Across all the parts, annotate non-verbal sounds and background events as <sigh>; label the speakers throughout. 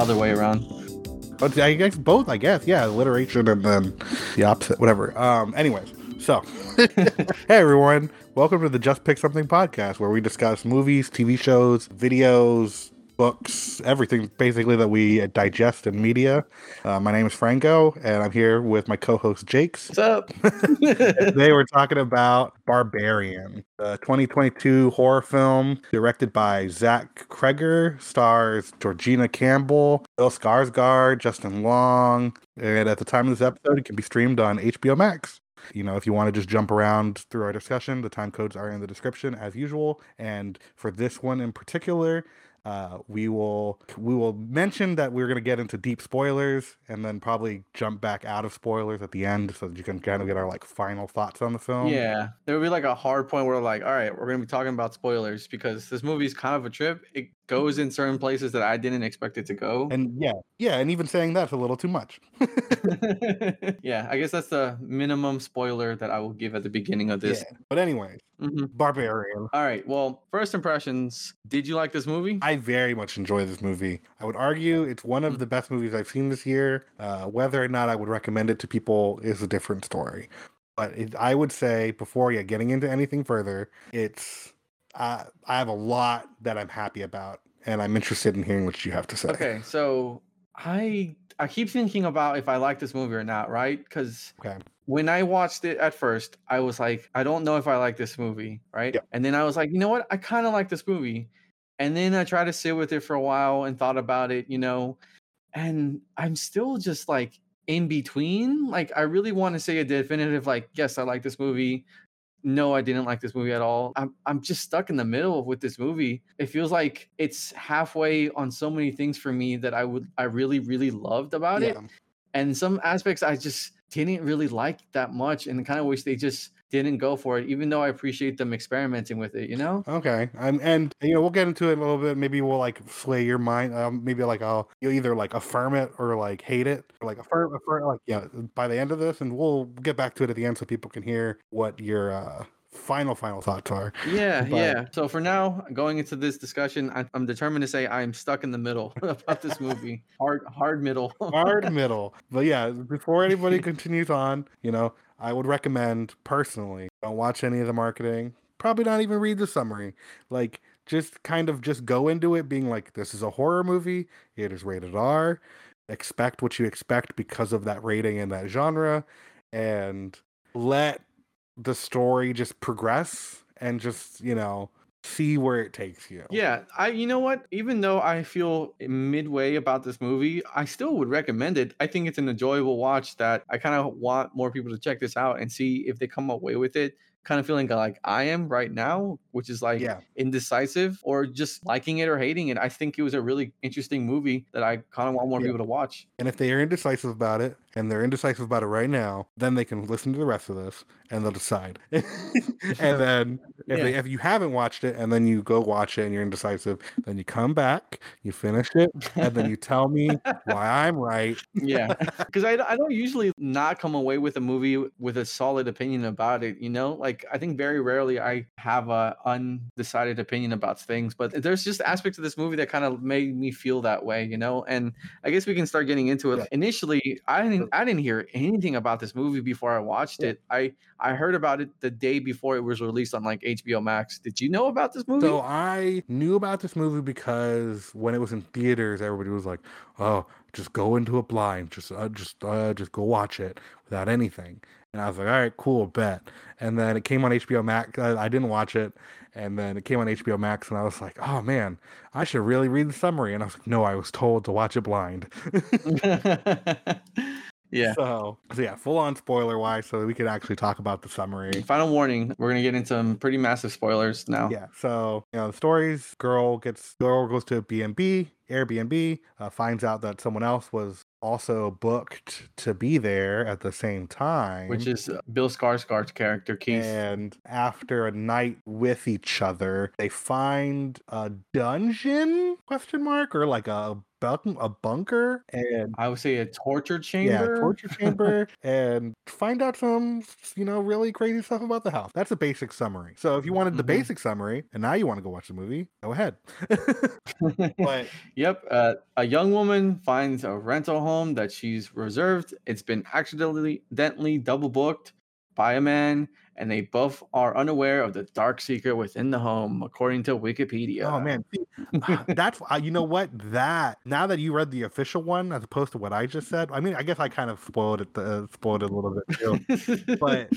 Speaker 1: other way around.
Speaker 2: But I guess both. I guess yeah, alliteration and then the opposite. Whatever. Um. Anyways, so <laughs> hey everyone, welcome to the Just Pick Something podcast, where we discuss movies, TV shows, videos, books, everything basically that we digest in media. Uh, my name is Franco, and I'm here with my co-host Jakes.
Speaker 1: What's up? <laughs> <laughs>
Speaker 2: they we're talking about Barbarian, the 2022 horror film directed by Zach Cregger, stars Georgina Campbell, Bill Skarsgård, Justin Long, and at the time of this episode, it can be streamed on HBO Max. You know, if you want to just jump around through our discussion, the time codes are in the description as usual. And for this one in particular, uh, we will we will mention that we're going to get into deep spoilers and then probably jump back out of spoilers at the end so that you can kind of get our like final thoughts on the film.
Speaker 1: yeah, there will be like a hard point where like, all right, we're gonna be talking about spoilers because this movie is kind of a trip. It goes in certain places that I didn't expect it to go.
Speaker 2: And yeah, yeah, and even saying that's a little too much. <laughs>
Speaker 1: yeah, I guess that's the minimum spoiler that I will give at the beginning of this.
Speaker 2: Yeah. But anyway,
Speaker 1: Mhm.
Speaker 2: Barbarian.
Speaker 1: All right. Well, first impressions. Did you like this movie?
Speaker 2: I very much enjoy this movie. I would argue it's one of the best movies I've seen this year. Uh, whether or not I would recommend it to people is a different story. But it, I would say before yeah, getting into anything further, it's uh, I have a lot that I'm happy about, and I'm interested in hearing what you have to say.
Speaker 1: Okay, so I I keep thinking about if I like this movie or not, right? Because
Speaker 2: Okay.
Speaker 1: when I watched it at first, I was like, I don't know if I like this movie, right?
Speaker 2: Yeah.
Speaker 1: And then I was like, you know what? I kind of like this movie. And then I tried to sit with it for a while and thought about it, you know, and I'm still just like in between. Like, I really want to say a definitive, like, yes, I like this movie. No, I didn't like this movie at all. I'm I'm just stuck in the middle with this movie. It feels like it's halfway on so many things for me that I would I really really loved about it and some aspects I just didn't really like that much, and kind of wish they just didn't go for it. Even though I appreciate them experimenting with it, you know.
Speaker 2: Okay, um, and you know we'll get into it in a little bit. Maybe we'll like flay your mind. Um, maybe like I'll you'll either like affirm it or like hate it, or like affirm, affirm like yeah. By the end of this, and we'll get back to it at the end so people can hear what your uh, final final thoughts are.
Speaker 1: Yeah,
Speaker 2: But-
Speaker 1: yeah. So for now, going into this discussion, I, I'm determined to say I'm stuck in the middle <laughs> about this movie. Hard, hard middle.
Speaker 2: Hard <laughs> middle, but yeah. Before anybody continues on, you know, I would recommend personally don't watch any of the marketing. Probably not even read the summary. Like just kind of just go into it being like this is a horror movie. It is rated R. Expect what you expect because of that rating and that genre, and let the story just progress and just you know see where it takes you.
Speaker 1: Yeah, I you know what? Even though I feel midway about this movie, I still would recommend it. I think it's an enjoyable watch that I kind of want more people to check this out and see if they come away with it kind of feeling like I am right now, which is like
Speaker 2: Yeah.
Speaker 1: indecisive or just liking it or hating it. I think it was a really interesting movie that I kind of want more
Speaker 2: Yeah.
Speaker 1: people to watch.
Speaker 2: And if they are indecisive about it, and they're indecisive about it right now, then they can listen to the rest of this and they'll decide. <laughs> and <laughs> then if, they, if you haven't watched it and then you go watch it and you're indecisive, then you come back, you finish it, and then you tell me why I'm right.
Speaker 1: yeah <laughs> because I, I don't usually not come away with a movie with a solid opinion about it you know like i think very rarely i have a undecided opinion about things but there's just aspects of this movie that kind of made me feel that way you know and i guess we can start getting into it
Speaker 2: Yeah.
Speaker 1: initially i didn't i didn't hear anything about this movie before i watched
Speaker 2: Yeah.
Speaker 1: it i i heard about it the day before it was released on like hbo max did you know about this movie
Speaker 2: So I knew about this movie because when it was in theaters, everybody was like, "Oh, just go into a blind, just uh, just uh, just go watch it without anything." And I was like, "All right, cool, bet." And then it came on HBO Max. I, I didn't watch it, and then it came on HBO Max, and I was like, "Oh man, I should really read the summary." And I was like, "No, I was told to watch it blind." <laughs> <laughs>
Speaker 1: yeah
Speaker 2: So, so yeah, full on spoiler wise, so we could actually talk about the summary.
Speaker 1: Final warning: We're gonna get into some pretty massive spoilers now.
Speaker 2: Yeah. So, you know, the stories girl gets girl goes to B&B, Airbnb, uh, finds out that someone else was also booked to be there at the same time.
Speaker 1: Which is uh, Bill Skarsgård's character, Keith.
Speaker 2: and after a night with each other, they find a dungeon question mark or like a bunk- a bunker and
Speaker 1: I would say a torture chamber.
Speaker 2: yeah, torture <laughs> chamber and find out some, you know, really crazy stuff about the house. That's a basic summary. So if you wanted the
Speaker 1: Mhm.
Speaker 2: basic summary and now you want to go watch the movie, go ahead. <laughs> but <laughs>
Speaker 1: Yep. Uh, a young woman finds a rental home that she's reserved. It's been accidentally accidentally double booked by a man, and they both are unaware of the dark secret within the home, according to Wikipedia.
Speaker 2: oh man, ah, <laughs> that's uh, you know what that now that you read the official one as opposed to what I just said. I mean, I guess I kind of spoiled it, uh, spoiled it a little bit too. but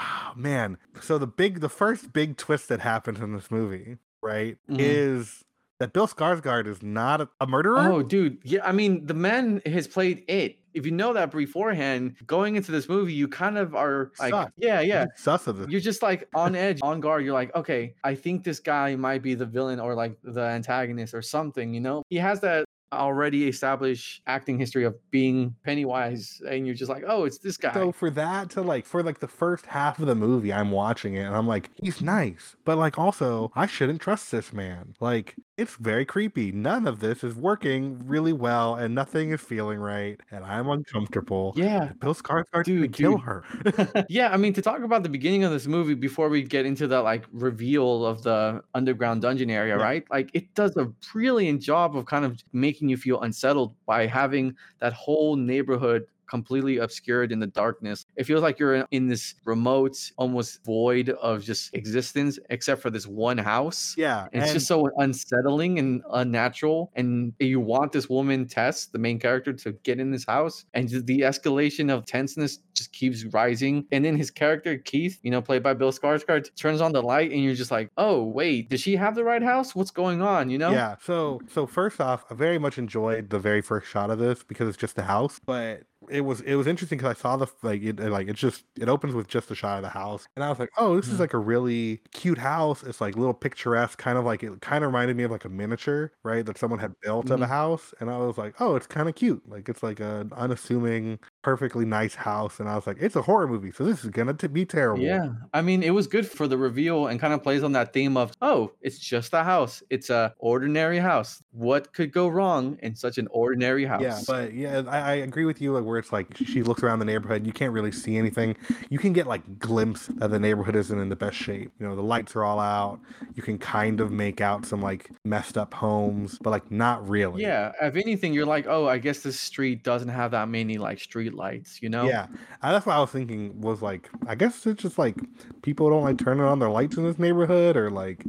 Speaker 2: oh, <laughs> man, so the big, the first big twist that happens in this movie, right,
Speaker 1: Mhm.
Speaker 2: is that Bill Skarsgård is not a, a murderer.
Speaker 1: Oh, dude. Yeah, I mean, the man has played it. If you know that beforehand, going into this movie, you kind of are like,
Speaker 2: Suck.
Speaker 1: yeah, yeah.
Speaker 2: Sus of this.
Speaker 1: You're just like on <laughs> edge, on guard. You're like, okay, I think this guy might be the villain or like the antagonist or something, you know? He has that already established acting history of being Pennywise, and you're just like, oh, it's this guy.
Speaker 2: So for that to like for like the first half of the movie, I'm watching it and I'm like, he's nice, but like also I shouldn't trust this man. Like it's very creepy. None of this is working really well, and nothing is feeling right, and I'm uncomfortable.
Speaker 1: yeah.
Speaker 2: Bill Skarsgård
Speaker 1: Dude,
Speaker 2: Dude, kill her. <laughs>
Speaker 1: yeah, I mean, to talk about the beginning of this movie before we get into the like reveal of the underground dungeon area,
Speaker 2: Yeah.
Speaker 1: right? Like, it does a brilliant job of kind of making you feel unsettled by having that whole neighborhood completely obscured in the darkness. It feels like you're in- this remote, almost void of just existence, except for this one house.
Speaker 2: yeah,
Speaker 1: It's
Speaker 2: and-
Speaker 1: just so unsettling and unnatural. And you want this woman, Tess, the main character, to get in this house. And the escalation of tenseness just keeps rising. And then his character, Keith, you know, played by Bill Skarsgård, turns on the light and you're just like, oh, wait, does she have the right house? What's going on? You know?
Speaker 2: Yeah. So so first off, I very much enjoyed the very first shot of this because it's just the house, but it was it was interesting because I saw the like it like it's just it opens with just a shot of the house, and I was like, oh, this is
Speaker 1: Mhm.
Speaker 2: like a really cute house. It's like little picturesque, kind of like it kind of reminded me of like a miniature, right, that someone had built of a
Speaker 1: Mhm.
Speaker 2: house, and I was like, oh, it's kind of cute. Like it's like an unassuming, perfectly nice house, and I was like, it's a horror movie, so this is gonna t- be terrible.
Speaker 1: Yeah, I mean, it was good for the reveal and kind of plays on that theme of, oh, it's just a house. It's a ordinary house. What could go wrong in such an ordinary house?
Speaker 2: Yeah, but yeah, I, I agree with you. Like where it's like she looks around the neighborhood, you can't really see anything. You can get like glimpse that the neighborhood isn't in the best shape. You know, the lights are all out. You can kind of make out some like messed up homes, but like not really.
Speaker 1: Yeah, if anything, you're like, oh, I guess this street doesn't have that many like street lights, you know?
Speaker 2: Yeah, and that's what I was thinking. Was like, I guess it's just like people don't like turning on their lights in this neighborhood, or like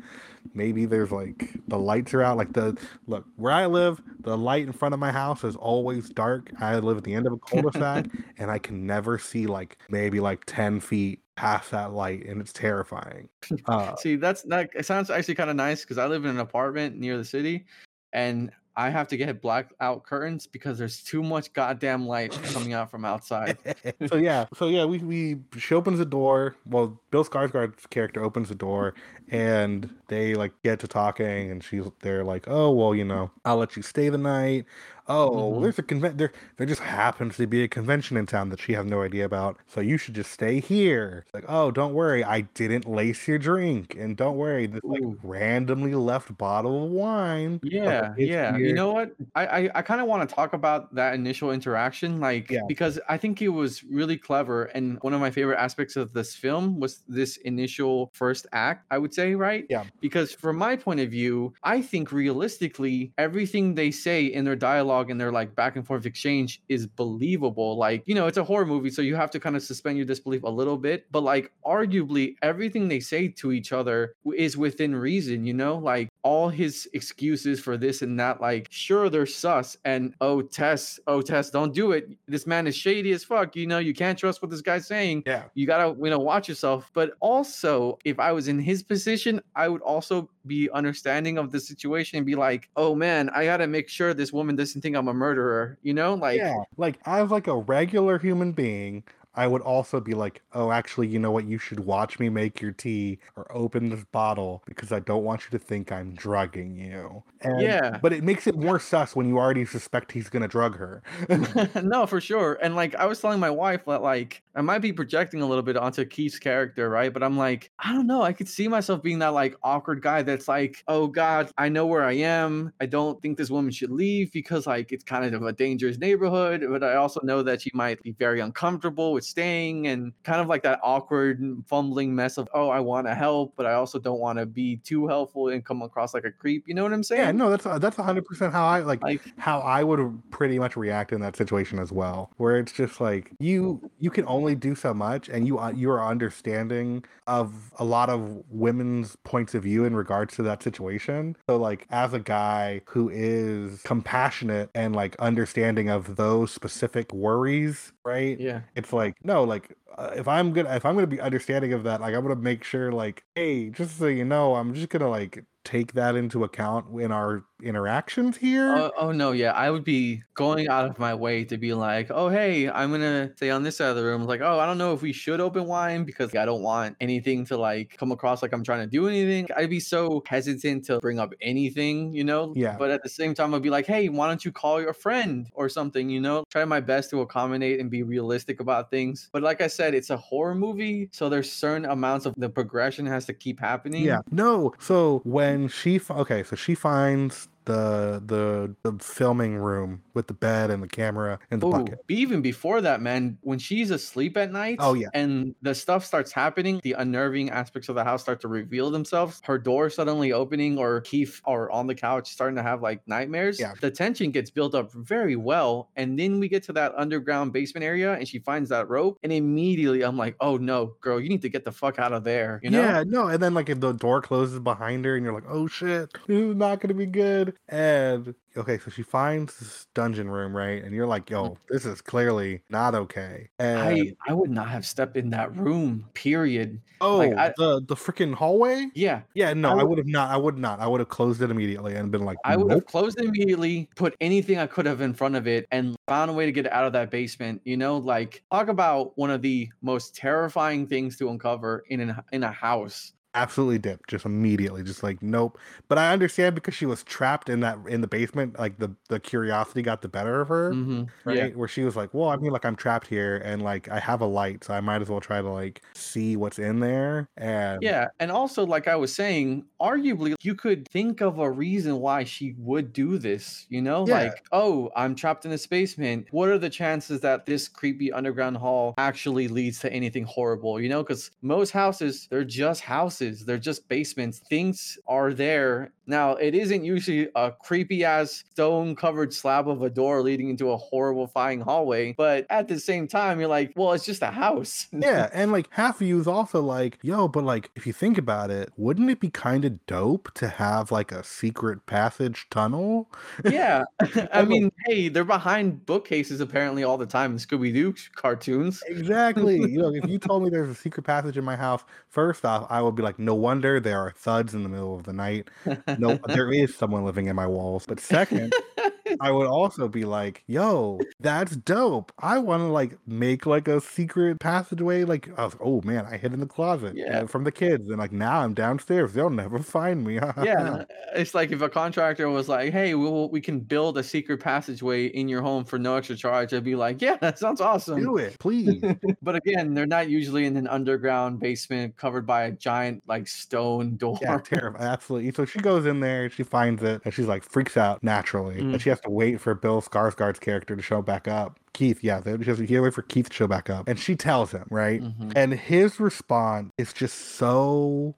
Speaker 2: maybe there's like the lights are out. Like the look where I live, the light in front of my house is always dark. I live at the end of a cul-de-sac, <laughs> and I can never see like maybe like ten feet past that light, and it's terrifying. Uh,
Speaker 1: See, that's that it sounds actually kind of nice because I live in an apartment near the city, and I have to get blackout curtains because there's too much goddamn light coming out from outside. <laughs>
Speaker 2: so yeah, so yeah, we we she opens the door. Well, Bill Skarsgård's character opens the door, and they like get to talking, and she's they're like, oh well, you know, I'll let you stay the night. Oh, well,
Speaker 1: Mhm.
Speaker 2: there's a convention. there. There just happens to be a convention in town that she has no idea about. So you should just stay here. It's like, oh, don't worry, I didn't lace your drink, and don't worry, this like
Speaker 1: Ooh.
Speaker 2: randomly left bottle of wine.
Speaker 1: Yeah, yeah.
Speaker 2: here.
Speaker 1: You know what? I I, I kind of want to talk about that initial interaction, like
Speaker 2: Yeah.
Speaker 1: because I think it was really clever, and one of my favorite aspects of this film was this initial first act. I would say, right?
Speaker 2: Yeah.
Speaker 1: Because from my point of view, I think realistically, everything they say in their dialogue and their like back and forth exchange is believable. Like you know, it's a horror movie, so you have to kind of suspend your disbelief a little bit, but like arguably everything they say to each other is within reason. You know, like all his excuses for this and that, like, sure, they're sus. And oh, Tess, oh, Tess, don't do it. This man is shady as fuck. You know, you can't trust what this guy's saying.
Speaker 2: Yeah.
Speaker 1: You gotta, you know, watch yourself. But also, if I was in his position, I would also be understanding of the situation and be like, oh man, I gotta make sure this woman doesn't think I'm a murderer. You know, like,
Speaker 2: yeah, like as like a regular human being, I would also be like, oh, actually, you know what? You should watch me make your tea or open this bottle because I don't want you to think I'm drugging you. And,
Speaker 1: Yeah.
Speaker 2: But it makes it more sus when you already suspect he's gonna drug her. <laughs> <laughs>
Speaker 1: no, for sure. And like I was telling my wife that like I might be projecting a little bit onto Keith's character, right? But I'm like, I don't know. I could see myself being that like awkward guy that's like, oh God, I know where I am. I don't think this woman should leave because like it's kind of a dangerous neighborhood. But I also know that she might be very uncomfortable staying and kind of like that awkward fumbling mess of, oh, I want to help, but I also don't want to be too helpful and come across like a creep. You know what I'm saying?
Speaker 2: yeah, no, that's uh, that's hundred percent how I like
Speaker 1: Like
Speaker 2: how I would pretty much react in that situation as well, where it's just like you you can only do so much, and you are- you are understanding of a lot of women's points of view in regards to that situation. So like as a guy who is compassionate and like understanding of those specific worries, right?
Speaker 1: yeah.
Speaker 2: It's like no, like uh, if I'm gonna if I'm gonna be understanding of that, like I'm gonna make sure like hey, just so you know, I'm just gonna like take that into account in our interactions here.
Speaker 1: Oh, oh no, yeah. I would be going out of my way to be like, oh hey, I'm gonna stay on this side of the room. Like, oh, I don't know if we should open wine because I don't want anything to like come across like I'm trying to do anything. I'd be so hesitant to bring up anything, you know?
Speaker 2: Yeah.
Speaker 1: But at the same time, I'd be like, hey, why don't you call your friend or something, you know? Try my best to accommodate and be realistic about things. But like I said, it's a horror movie, so there's certain amounts of the progression has to keep happening.
Speaker 2: Yeah. No. So when she okay, so she finds the the the filming room with the bed and the camera and the
Speaker 1: Ooh,
Speaker 2: bucket.
Speaker 1: even before that, man, when she's asleep at night,
Speaker 2: Oh, yeah.
Speaker 1: and the stuff starts happening, the unnerving aspects of the house start to reveal themselves. Her door suddenly opening, or Keith or on the couch starting to have like nightmares.
Speaker 2: Yeah.
Speaker 1: the tension gets built up very well, and then we get to that underground basement area, and she finds that rope, and immediately I'm like, oh no, girl, you need to get the fuck out of there. You know?
Speaker 2: Yeah, no, and then like if the door closes behind her and you're like, oh shit, this is not gonna be good. And okay, so she finds this dungeon room, right? And you're like, yo, mm-hmm. this is clearly not okay. And
Speaker 1: I I would not have stepped in that room. Period.
Speaker 2: oh,
Speaker 1: like, I-
Speaker 2: the the freaking hallway.
Speaker 1: Yeah,
Speaker 2: Yeah, no,
Speaker 1: I would
Speaker 2: have not. I would not. I would have closed it immediately and been like,
Speaker 1: I would
Speaker 2: nope.
Speaker 1: have closed it immediately, put anything I could have in front of it, and found a way to get out of that basement. You know, like talk about one of the most terrifying things to uncover in an, in a house.
Speaker 2: Absolutely dipped just immediately just like nope but i understand because she was trapped in that in the basement like the the curiosity got the better of her
Speaker 1: Mhm,
Speaker 2: right
Speaker 1: Yeah,
Speaker 2: where she was like well i mean like i'm trapped here and like i have a light so i might as well try to like see what's in there and
Speaker 1: yeah, and also like I was saying, arguably you could think of a reason why she would do this. You know,
Speaker 2: Yeah.
Speaker 1: like oh, I'm trapped in this basement. What are the chances that this creepy underground hall actually leads to anything horrible? You know, because most houses they're just houses, they're just basements. Things are there. Now, it isn't usually a creepy ass stone covered slab of a door leading into a horrifying hallway, but at the same time, you're like, well, it's just a house. <laughs>
Speaker 2: yeah and like half of you is also like yo but like if you think about it wouldn't it be kind of dope to have like a secret passage tunnel
Speaker 1: yeah. <laughs> <laughs> I
Speaker 2: like-
Speaker 1: mean, hey, they're behind bookcases apparently all the time in Scooby Doo cartoons.
Speaker 2: Exactly. you know, if you told me there's a secret passage in my house, first off, I would be like, no wonder there are thuds in the middle of the night. <laughs> No, there is someone living in my walls. But second, <laughs> I would also be like, yo, that's dope. I want to like make like a secret passageway. Like, I was, oh man, I hid in the closet
Speaker 1: Yeah.
Speaker 2: uh, from the kids. And like now I'm downstairs. They'll never find me. <laughs>
Speaker 1: yeah, it's like if a contractor was like, "Hey, we will, we can build a secret passageway in your home for no extra charge," I'd be like, "Yeah, that sounds awesome."
Speaker 2: Do it, please. <laughs>
Speaker 1: But again, they're not usually in an underground basement covered by a giant like stone <laughs> door.
Speaker 2: Yeah, terrible. Absolutely. So she goes in there, she finds it, and she's like freaks out naturally.
Speaker 1: Mm.
Speaker 2: And she has to wait for Bill Skarsgård's character to show back up. Keith, yeah, she has to wait for Keith to show back up. And she tells him, right?
Speaker 1: Mhm.
Speaker 2: And his response is just so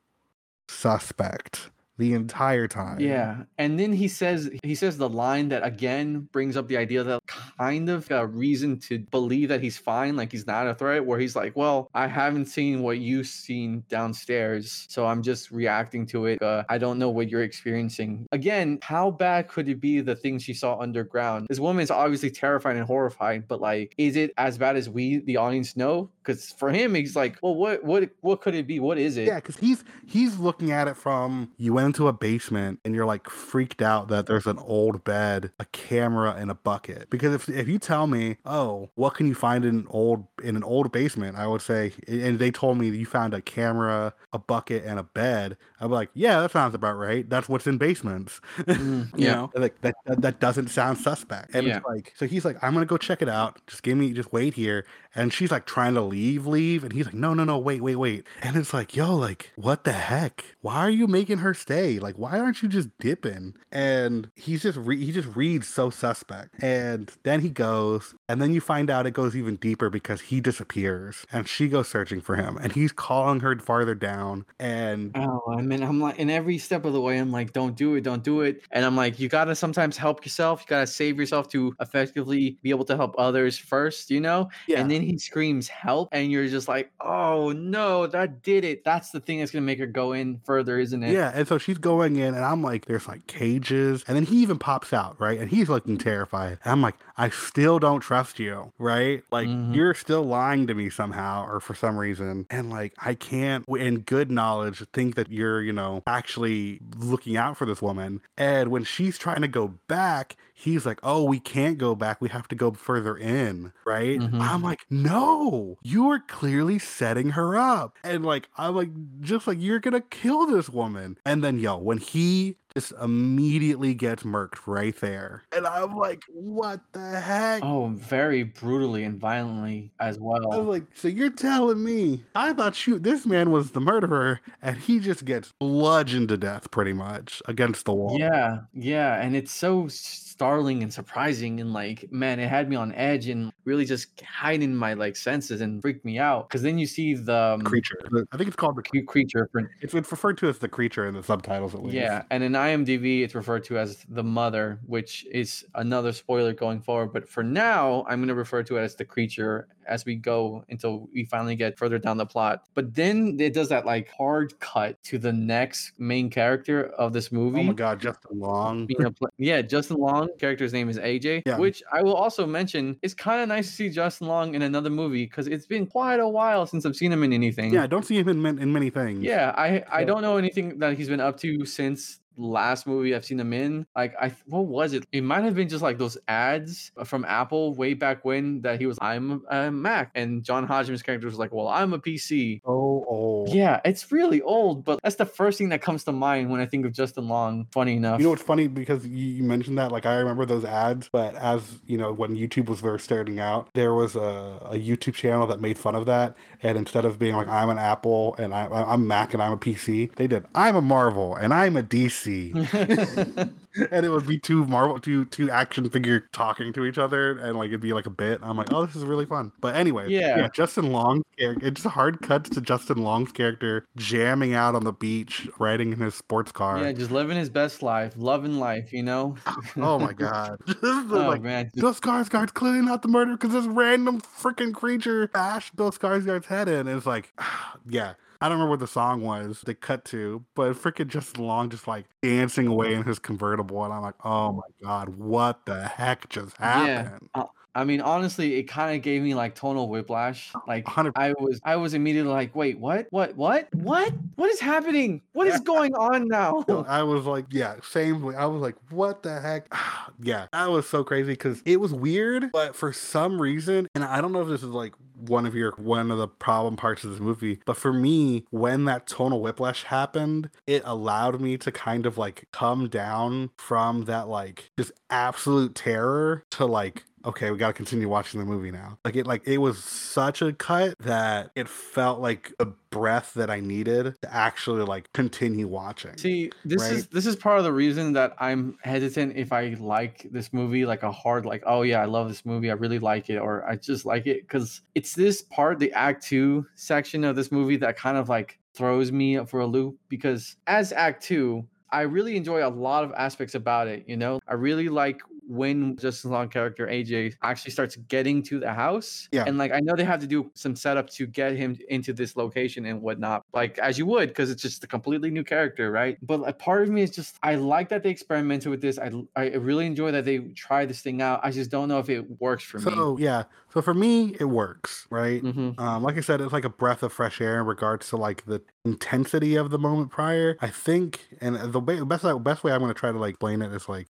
Speaker 2: suspect the entire time.
Speaker 1: Yeah, and then he says he says the line that again brings up the idea that kind of a reason to believe that he's fine, like he's not a threat. Where he's like, "Well, I haven't seen what you've seen downstairs, so I'm just reacting to it. Uh, I don't know what you're experiencing." Again, how bad could it be? The things she saw underground. This woman's obviously terrified and horrified, but like, is it as bad as we, the audience, know? Because for him, he's like, "Well, what, what, what could it be? What is it?"
Speaker 2: Yeah, because he's he's looking at it from you went into a basement and you're like freaked out that there's an old bed, a camera, and a bucket. Because if if you tell me, oh, what can you find in an old in an old basement, I would say, and they told me you found a camera, a bucket, and a bed. I'd be like, yeah, that sounds about right. That's what's in basements.
Speaker 1: Mm, <laughs>
Speaker 2: you know, like that, that that doesn't sound suspect. And
Speaker 1: Yeah.
Speaker 2: it's like, so he's like, I'm gonna go check it out. Just give me, just wait here. And she's like trying to leave, leave, and he's like, no, no, no, wait, wait, wait. And it's like, yo, like, what the heck? Why are you making her stay? Like, why aren't you just dipping? And he's just re- he just reads so suspect. And then he goes, and then you find out it goes even deeper because he disappears, and she goes searching for him, and he's calling her farther down, and
Speaker 1: Oh, I mean, I'm like, in every step of the way, I'm like, don't do it, don't do it. And I'm like, you gotta sometimes help yourself. You gotta save yourself to effectively be able to help others first, you know? Yeah. And then he screams help, and you're just like, oh no, that did it. That's the thing that's gonna make her go in further, isn't it?
Speaker 2: Yeah, and so she's going in, and I'm like, there's like cages, and then he even pops out, right? And he's looking terrified. And I'm like, I still don't trust you, right? Like,
Speaker 1: Mhm.
Speaker 2: you're still lying to me somehow, or for some reason. And like, I can't, in good knowledge, think that you're, you know, actually looking out for this woman. And when she's trying to go back, he's like, oh, we can't go back. We have to go further in, right?
Speaker 1: Mhm.
Speaker 2: I'm like, no, you are clearly setting her up. And like, I'm like, just like, you're gonna kill this woman. And then, yo, when he just immediately gets murked right there. And I'm like, what the heck?
Speaker 1: Oh, very brutally and violently as well.
Speaker 2: I
Speaker 1: well.
Speaker 2: was like, so you're telling me I thought you this man was the murderer and he just gets bludgeoned to death pretty much against the wall.
Speaker 1: Yeah, yeah, and it's so startling and surprising, and like, man, it had me on edge and really just heightened my like senses and freaked me out. Because then you see the um,
Speaker 2: Creature. I think it's called the
Speaker 1: cute creature.
Speaker 2: It's, it's referred to as the creature in the subtitles at least.
Speaker 1: yeah, and in IMDb, it's referred to as the mother, which is another spoiler going forward. But for now, I'm going to refer to it as the creature as we go until we finally get further down the plot. But then it does that like hard cut to the next main character of this movie.
Speaker 2: Oh my god, Justin Long.
Speaker 1: being a pla- yeah, Justin Long character's name is AJ,
Speaker 2: Yeah.
Speaker 1: which I will also mention. It's kind of nice to see Justin Long in another movie because it's been quite a while since I've seen him in anything.
Speaker 2: Yeah, I don't see him in, in many things.
Speaker 1: yeah. I I don't know anything that he's been up to since last movie I've seen him in. Like I what was it? It might have been just like those ads from Apple way back when that he was I'm a Mac and John Hodgman's character was like, well, I'm a PC.
Speaker 2: Oh, oh.
Speaker 1: Yeah, it's really old, but that's the first thing that comes to mind when I think of Justin Long. Funny enough.
Speaker 2: You know what's funny because you, you mentioned that like I remember those ads, but as you know when YouTube was first starting out, there was a, a YouTube channel that made fun of that, and instead of being like I'm an Apple and I, I'm Mac and I'm a PC, they did I'm a Marvel and I'm a DC, <laughs> and it would be two Marvel two two action figure talking to each other, and like it'd be like a bit. I'm like, oh, this is really fun. But anyway,
Speaker 1: Yeah.
Speaker 2: Justin Long character. It's hard cuts to Justin Long's character jamming out on the beach, riding in his sports car.
Speaker 1: Yeah, just living his best life, loving life, you know? <laughs>
Speaker 2: Oh my god. <laughs>
Speaker 1: Oh
Speaker 2: like
Speaker 1: man.
Speaker 2: Bill Skarsgård's clearly not the murderer because this random freaking creature bashed Bill Skarsgård's head in. And it's like, <sighs> yeah. I don't remember what the song was they cut to, but freaking Justin Long just like dancing away in his convertible. And I'm like, oh my God, what the heck just
Speaker 1: uh,
Speaker 2: happened? Yeah.
Speaker 1: I mean, honestly, it kind of gave me like tonal whiplash. Like
Speaker 2: 100
Speaker 1: I was I was immediately like, wait, what? What? What? What? What is happening? What is going on now? <laughs>
Speaker 2: I was like, yeah, same. way. I was like, what the heck? <sighs> yeah, that was so crazy because it was weird, but for some reason, and I don't know if this is like one of your one of the problem parts of this movie, but for me, when that tonal whiplash happened, it allowed me to kind of like come down from that like just absolute terror to like okay, we got to continue watching the movie now. Like it like it was such a cut that it felt like a breath that I needed to actually like continue watching.
Speaker 1: See, this
Speaker 2: Right.
Speaker 1: is this is part of the reason that I'm hesitant if I like this movie, like a hard, like, oh yeah, I love this movie, I really like it, or I just like it, because it's this part, the Act Two section of this movie that kind of like throws me for a loop. Because as Act Two, I really enjoy a lot of aspects about it. You know, I really like when Justin Long character AJ actually starts getting to the house.
Speaker 2: Yeah.
Speaker 1: And like I know they have to do some setup to get him into this location and whatnot, like as you would, because it's just a completely new character, right? But a part of me is just I like that they experimented with this. I I really enjoy that they try this thing out. I just don't know if it works for me.
Speaker 2: So yeah, so for me, it works, right?
Speaker 1: Mhm.
Speaker 2: Um, like I said, it's like a breath of fresh air in regards to like the intensity of the moment prior. I think, and the way, best best way I'm going to try to like explain it is like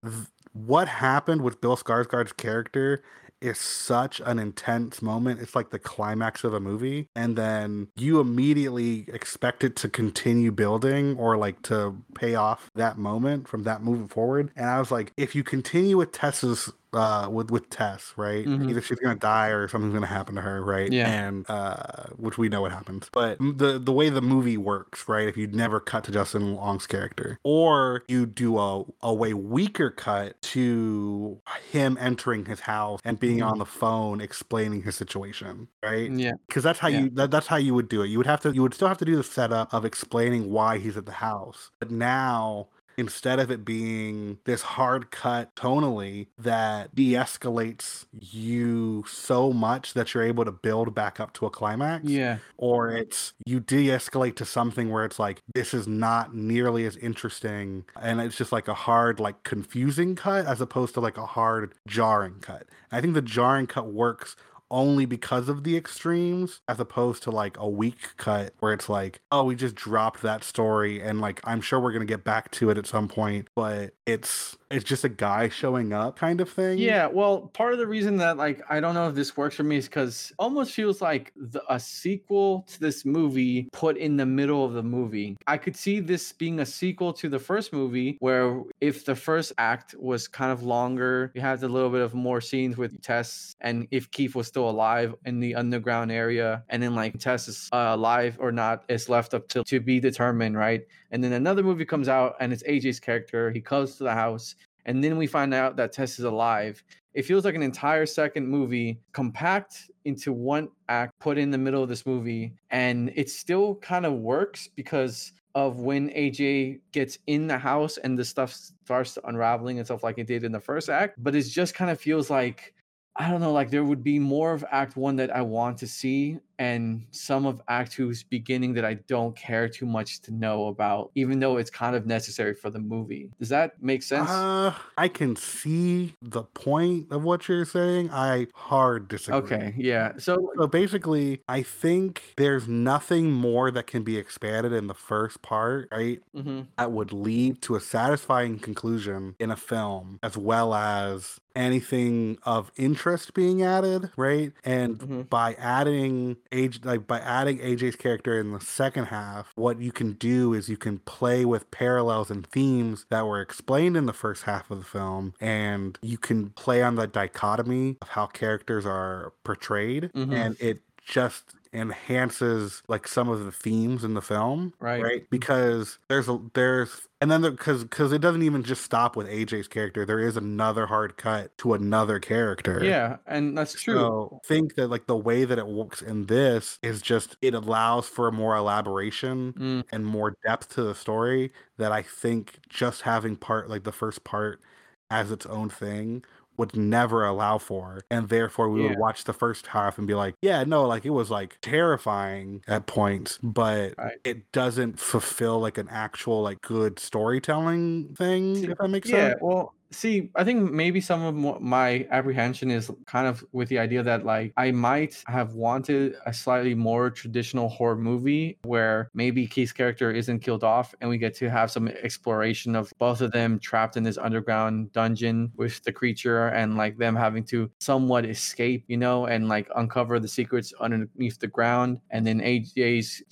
Speaker 2: what happened with Bill Skarsgård's character is such an intense moment. It's like the climax of a movie, and then you immediately expect it to continue building or like to pay off that moment from that moving forward. And I was like, if you continue with Tessa's uh with with Tess, right?
Speaker 1: Mhm.
Speaker 2: Either she's gonna die or something's gonna happen to her, right?
Speaker 1: Yeah.
Speaker 2: And uh which we know what happens. But the the way the movie works, right? If you never cut to Justin Long's character, or you do a a way weaker cut to him entering his house and being
Speaker 1: Mhm.
Speaker 2: on the phone explaining his situation, right?
Speaker 1: Yeah.
Speaker 2: because that's how
Speaker 1: Yeah.
Speaker 2: you that, that's how you would do it you would have to you would still have to do the setup of explaining why he's at the house but now instead of it being this hard cut tonally that de-escalates you so much that you're able to build back up to a climax
Speaker 1: Yeah.
Speaker 2: or it's you de-escalate to something where it's like this is not nearly as interesting and it's just like a hard like confusing cut as opposed to like a hard jarring cut i think the jarring cut works only because of the extremes as opposed to like a weak cut where it's like oh we just dropped that story and like i'm sure we're to get back to it at some point but it's it's just a guy showing up kind of thing
Speaker 1: Yeah, well, part of the reason that like I don't know if this works for me is because almost feels like the, a sequel to this movie put in the middle of the movie. I could see this being a sequel to the first movie, where if the first act was kind of longer, you had a little bit of more scenes with Tess, and if Keith was still alive in the underground area, and then like Tess is uh, alive or not is left up to to be determined, right? And then another movie comes out, and it's AJ's character. He comes to the house and then we find out that Tess is alive. It feels like an entire second movie compact into one act put in the middle of this movie, and it still kind of works because of when AJ gets in the house and the stuff starts unraveling and stuff like it did in the first act. But it just kind of feels like I don't know, like there would be more of Act One that I want to see, and some of Act Two's beginning that I don't care too much to know about, even though it's kind of necessary for the movie. Does that make sense?
Speaker 2: Uh, I can see the point of what you're saying. I hard disagree.
Speaker 1: okay, yeah. So
Speaker 2: So basically, I think there's nothing more that can be expanded in the first part, right?
Speaker 1: mhm,
Speaker 2: That would lead to a satisfying conclusion in a film, as well as anything of interest being added, right? And
Speaker 1: Mhm.
Speaker 2: by adding age, like by adding AJ's character in the second half, what you can do is you can play with parallels and themes that were explained in the first half of the film, and you can play on the dichotomy of how characters are portrayed,
Speaker 1: Mhm.
Speaker 2: and it just enhances like some of the themes in the film
Speaker 1: Right.
Speaker 2: right because there's a there's and then because because it doesn't even just stop with aj's character there is another hard cut to another character
Speaker 1: yeah, and that's true.
Speaker 2: so I think that like the way that it works in this is just it allows for more elaboration
Speaker 1: Mm,
Speaker 2: and more depth to the story that I think just having part like the first part as its own thing would never allow for. And therefore we
Speaker 1: Yeah.
Speaker 2: would watch the first half and be like, yeah, no, like it was like terrifying at points, but
Speaker 1: Right.
Speaker 2: it doesn't fulfill like an actual like good storytelling thing, if that makes
Speaker 1: yeah,
Speaker 2: sense.
Speaker 1: well, see, I think maybe some of my apprehension is kind of with the idea that like I might have wanted a slightly more traditional horror movie where maybe Keith's character isn't killed off and we get to have some exploration of both of them trapped in this underground dungeon with the creature and like them having to somewhat escape, you know, and like uncover the secrets underneath the ground. And then AJ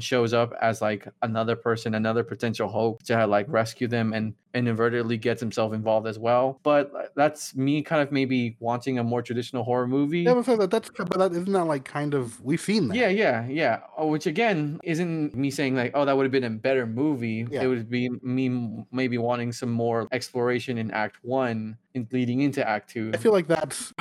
Speaker 1: shows up as like another person, another potential hope to like rescue them and inadvertently gets himself involved as well. But uh, that's me kind of maybe wanting a more traditional horror movie.
Speaker 2: Yeah, but that's but that isn't that like kind of we've seen that.
Speaker 1: Yeah, yeah, yeah. Oh, Which again isn't me saying like, oh, that would have been a better movie.
Speaker 2: Yeah.
Speaker 1: It would be me maybe wanting some more exploration in Act One and leading into Act Two.
Speaker 2: I feel like that's.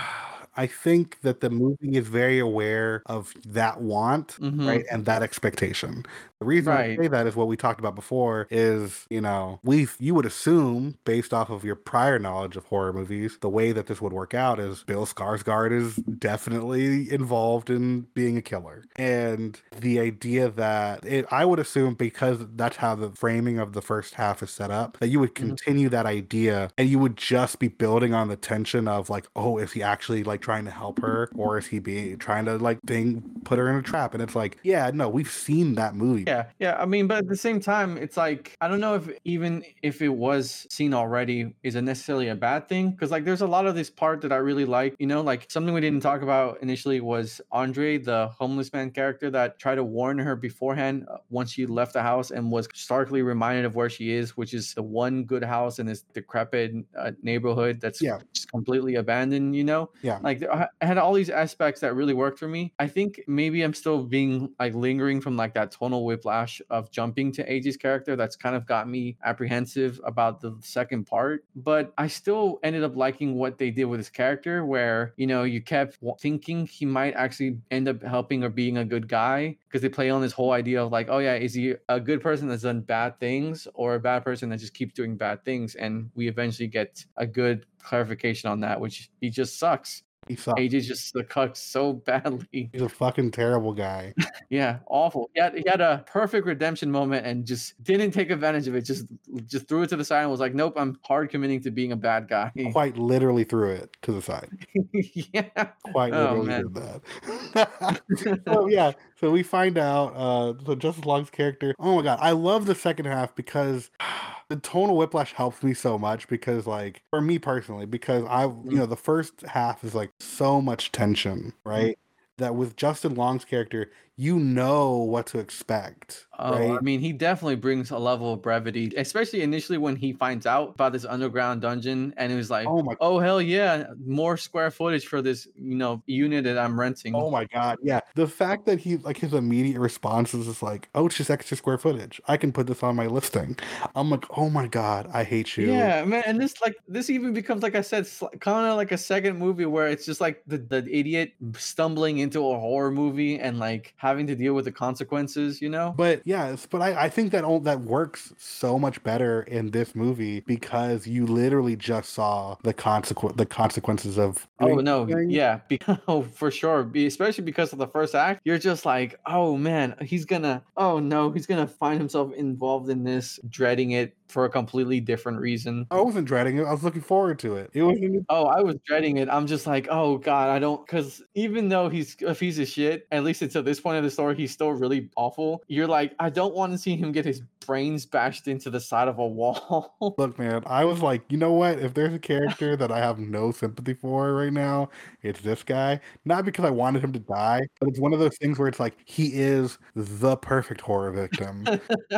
Speaker 2: I think that the movie is very aware of that want,
Speaker 1: Mhm.
Speaker 2: right, and that expectation. The reason
Speaker 1: Right.
Speaker 2: I say that is what we talked about before is, you know, we you would assume based off of your prior knowledge of horror movies, the way that this would work out is Bill Skarsgård is definitely involved in being a killer. And the idea that it, I would assume because that's how the framing of the first half is set up, that you would
Speaker 1: Mhm.
Speaker 2: continue that idea and you would just be building on the tension of like, oh, is he actually like trying to help her or is he being trying to like thing put her in a trap? And it's like, yeah, no, we've seen that movie.
Speaker 1: Yeah, yeah. I mean, but at the same time, it's like I don't know if even if it was seen already, is it necessarily a bad thing? Because like, there's a lot of this part that I really like. You know, like something we didn't talk about initially was Andre, the homeless man character that tried to warn her beforehand uh, once she left the house and was starkly reminded of where she is, which is the one good house in this decrepit uh, neighborhood that's
Speaker 2: Yeah.
Speaker 1: just completely abandoned. You know,
Speaker 2: Yeah.
Speaker 1: like I I had all these aspects that really worked for me. I think maybe I'm still being like lingering from like that tonal whiplash of jumping to AJ's character. That's kind of got me apprehensive about the second part. But I still ended up liking what they did with his character, where you know you kept thinking he might actually end up helping or being a good guy because they play on this whole idea of like, oh yeah, is he a good person that's done bad things or a bad person that just keeps doing bad things? And we eventually get a good clarification on that, which he just sucks.
Speaker 2: He sucks.
Speaker 1: AJ just the cucks so <laughs> badly.
Speaker 2: He's a fucking terrible guy. <laughs>
Speaker 1: Yeah, awful. He had, he had a perfect redemption moment and just didn't take advantage of it. Just just threw it to the side and was like, "Nope, I'm hard committing to being a bad guy." <laughs>
Speaker 2: Quite literally threw it to the side.
Speaker 1: yeah.
Speaker 2: Quite
Speaker 1: Oh,
Speaker 2: literally
Speaker 1: man.
Speaker 2: did that. so yeah, so we find out uh so Justin Long's character. Oh my god, I love the second half because <sighs> the tonal whiplash helps me so much because like for me personally, because I you mm-hmm. know, the first half is like so much tension, mm-hmm. right? That with Justin Long's character, you know what to expect.
Speaker 1: Oh,
Speaker 2: right?
Speaker 1: I mean, he definitely brings a level of brevity, especially initially when he finds out about this underground dungeon, and it was like,
Speaker 2: Oh my
Speaker 1: "Oh hell yeah, more square footage for this, you know, unit that I'm renting."
Speaker 2: Oh my god, yeah. The fact that he like his immediate response is just like, "Oh, it's just extra square footage. I can put this on my listing." I'm like, "Oh my god, I hate you."
Speaker 1: Yeah, man, and this like this even becomes like I said, kind of like a second movie where it's just like the the idiot stumbling into a horror movie and like having to deal with the consequences, you know?
Speaker 2: But yes, but I, I think that all that works so much better in this movie because you literally just saw the consequence the consequences of
Speaker 1: Oh no,
Speaker 2: something.
Speaker 1: yeah, be- <laughs> oh for sure. Be, especially because of the first act, you're just like, oh man, he's gonna, oh no, he's gonna find himself involved in this, dreading it for a completely different reason.
Speaker 2: I wasn't dreading it. I was looking forward to it. It was <laughs>
Speaker 1: Oh, I was dreading it. I'm just like, oh god, I don't, because even though he's a piece of shit, at least until this point of the story, he's still really awful. You're like, I don't want to see him get his brains bashed into the side of a wall. <laughs>
Speaker 2: Look, man, I was like, you know what? If there's a character that I have no sympathy for right now, it's this guy. Not because I wanted him to die, but it's one of those things where it's like he is the perfect horror victim.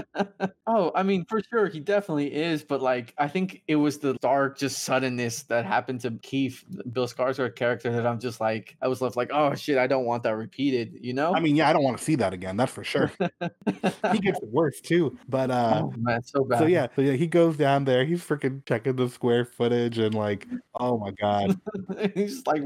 Speaker 2: <laughs>
Speaker 1: oh, I mean, for sure, he definitely is. But like, I think it was the dark, just suddenness that happened to Keith, Bill Skarsgård character, that I'm just like, I was left like, oh shit, I don't want that repeated. You know?
Speaker 2: I mean, yeah, I don't want to see that again. That's for sure. he gets it <laughs> worse too. But uh,
Speaker 1: oh man, so bad.
Speaker 2: so yeah, so yeah, he goes down there. He's freaking checking the square footage and like, oh my god, <laughs>
Speaker 1: he's just like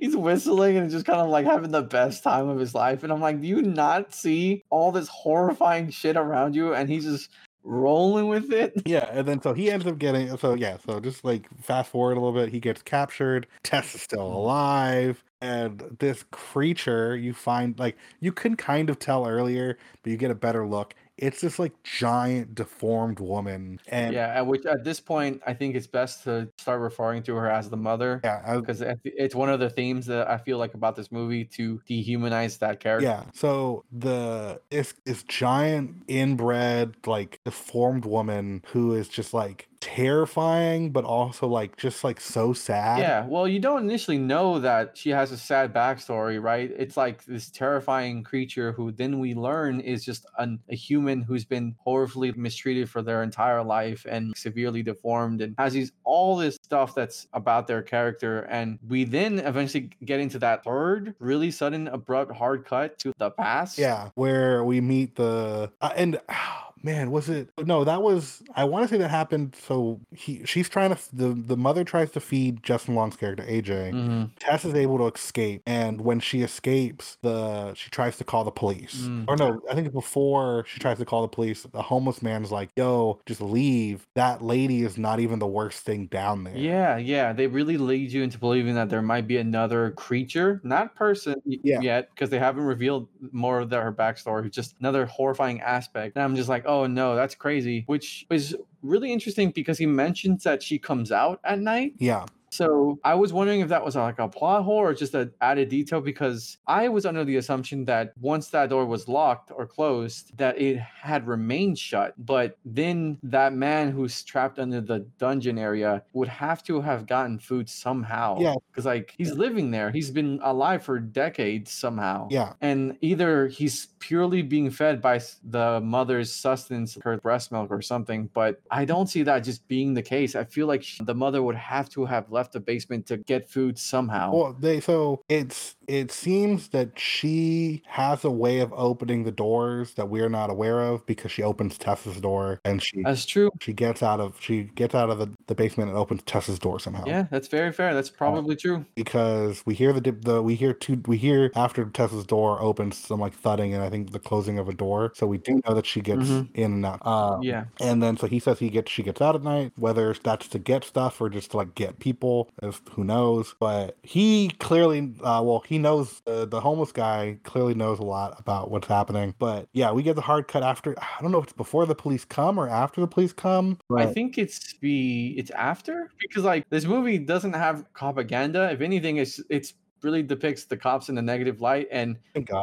Speaker 1: he's whistling and just kind of like having the best time of his life and i'm like do you not see all this horrifying shit around you and he's just rolling with it <laughs>
Speaker 2: yeah. And then so he ends up getting so yeah. So just like fast forward a little bit, he gets captured. Tess is still alive. And this creature you find like you can kind of tell earlier, but you get a better look. It's this like giant deformed woman. And
Speaker 1: yeah at which at this point i think it's best to start referring to her as the mother
Speaker 2: yeah,
Speaker 1: because it's one of the themes that i feel like about this movie to dehumanize that character
Speaker 2: Yeah. So the this this giant inbred like deformed woman who is just like terrifying, but also like just like so sad.
Speaker 1: Yeah, well, you don't initially know that she has a sad backstory, right? It's like this terrifying creature who then we learn is just an, a human who's been horribly mistreated for their entire life and severely deformed and has these all this stuff that's about their character. And we then eventually get into that third really sudden, abrupt, hard cut to the past.
Speaker 2: Yeah, where we meet the uh, and <sighs> oh, man, was it? No, that was. I want to say that happened. So he, she's trying to. The the mother tries to feed Justin Long's character AJ.
Speaker 1: hmm
Speaker 2: Tess is able to escape, and when she escapes, the she tries to call the police.
Speaker 1: Mm.
Speaker 2: Or no, I think before she tries to call the police, the homeless man's like, "Yo, just leave. That lady is not even the worst thing down there."
Speaker 1: Yeah, yeah. They really lead you into believing that there might be another creature, not person
Speaker 2: Yeah.
Speaker 1: yet, because they haven't revealed more of the, her backstory. Just another horrifying aspect. And I'm just like, oh Oh, no, that's crazy. Which is really interesting because he mentions that she comes out at night.
Speaker 2: yeah,
Speaker 1: So I was wondering if that was like a plot hole or just an added detail because I was under the assumption that once that door was locked or closed, that it had remained shut. But then that man who's trapped under the dungeon area would have to have gotten food somehow.
Speaker 2: Yeah.
Speaker 1: Because like he's living there. He's been alive for decades somehow.
Speaker 2: yeah.
Speaker 1: And either he's purely being fed by the mother's sustenance, her breast milk or something, but I don't see that just being the case. I feel like sh- the mother would have to have left the basement to get food somehow.
Speaker 2: Well, they so it's it seems that she has a way of opening the doors that we're not aware of because she opens Tess's door and she
Speaker 1: That's true.
Speaker 2: she gets out of she gets out of the, the basement and opens Tess's door somehow.
Speaker 1: Yeah, that's very fair. That's probably true.
Speaker 2: Because we hear the dip- the we hear two we hear after Tess's door opens some like thudding and I think the closing of a door. So we do know that she gets
Speaker 1: Mhm.
Speaker 2: in and out. Um,
Speaker 1: Yeah.
Speaker 2: And then so he says he gets she gets out at night, whether that's to get stuff or just to like get people, if who knows. But he clearly, uh, well, he knows uh, the homeless guy clearly knows a lot about what's happening. But yeah, we get the hard cut after. I don't know if it's before the police come or after the police come.
Speaker 1: I think it's be it's after because like this movie doesn't have propaganda. If anything, it's it's really depicts the cops in a negative light and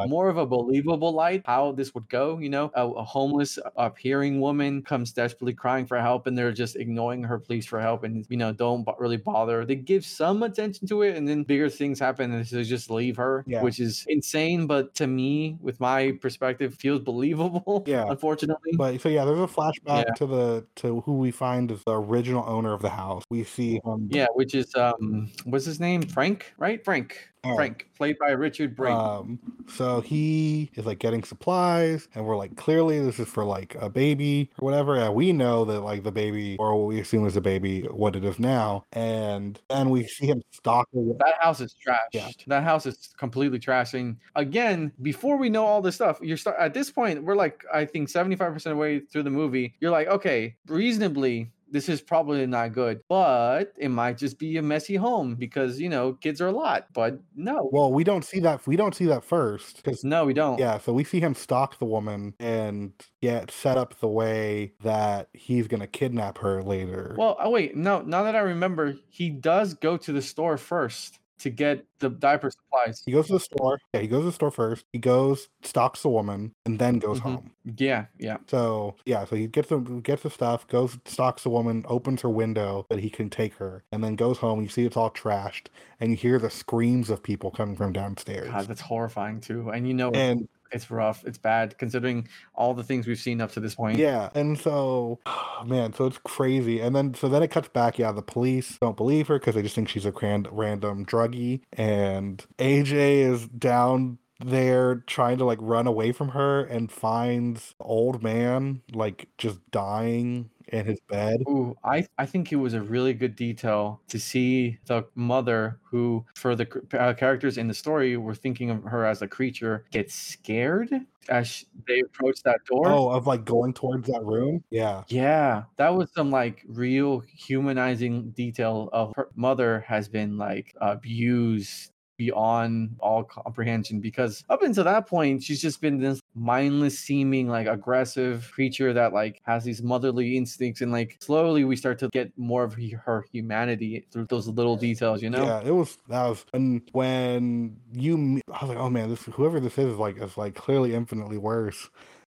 Speaker 1: more of a believable light how this would go you know a, a homeless appearing woman comes desperately crying for help and they're just ignoring her pleas for help and you know don't bo- really bother they give some attention to it and then bigger things happen and they just leave her
Speaker 2: Yeah.
Speaker 1: which is insane but to me with my perspective feels believable <laughs>
Speaker 2: Yeah.
Speaker 1: unfortunately
Speaker 2: But so yeah, there's a flashback
Speaker 1: Yeah.
Speaker 2: to the to who we find is the original owner of the house. We see him.
Speaker 1: yeah which is um what's his name frank right frank Frank played by richard brake
Speaker 2: Um, so he is like getting supplies, and we're like, clearly this is for like a baby or whatever. And we know that like the baby, or what we assume is a baby, what it is now. And then we see him stalking.
Speaker 1: That house is trashed.
Speaker 2: Yeah.
Speaker 1: That house is completely trashing. Again, before we know all this stuff, you're start at this point, we're like, I think 75% of the way through the movie, you're like, okay, reasonably, this is probably not good, but it might just be a messy home because you know, kids are a lot. But no.
Speaker 2: Well, we don't see that. We don't see that first because
Speaker 1: no, we don't.
Speaker 2: yeah. So we see him stalk the woman and get set up the way that he's gonna kidnap her later.
Speaker 1: Well, oh wait, no, now that I remember, he does go to the store first to get the diaper supplies.
Speaker 2: he goes to the store. Yeah, he goes to the store first. He goes stalks the woman and then goes
Speaker 1: Mhm.
Speaker 2: home.
Speaker 1: Yeah, yeah.
Speaker 2: So yeah, so he gets the gets the stuff, goes stalks the woman, opens her window that he can take her, and then goes home. You see it's all trashed, and you hear the screams of people coming from downstairs.
Speaker 1: God, that's horrifying too. And you know
Speaker 2: And
Speaker 1: it's rough. It's bad considering all the things we've seen up to this point.
Speaker 2: yeah, and so <sighs> man, so it's crazy. And then so then it cuts back. Yeah, the police don't believe her because they just think she's a grand, random druggie, and AJ is down there trying to like run away from her and finds old man like just dying in his bed.
Speaker 1: Ooh, I I think it was a really good detail to see the mother who, for the uh, characters in the story, were thinking of her as a creature, get scared as sh- they approach that door.
Speaker 2: Oh, of like going towards that room? Yeah.
Speaker 1: Yeah, that was some like real humanizing detail of her mother has been like abused beyond all comprehension because up until that point she's just been this mindless seeming like aggressive creature that like has these motherly instincts and like slowly we start to get more of her humanity through those little details you know
Speaker 2: Yeah, it was that was and when you I was like, oh man, this whoever this is like is like clearly infinitely worse.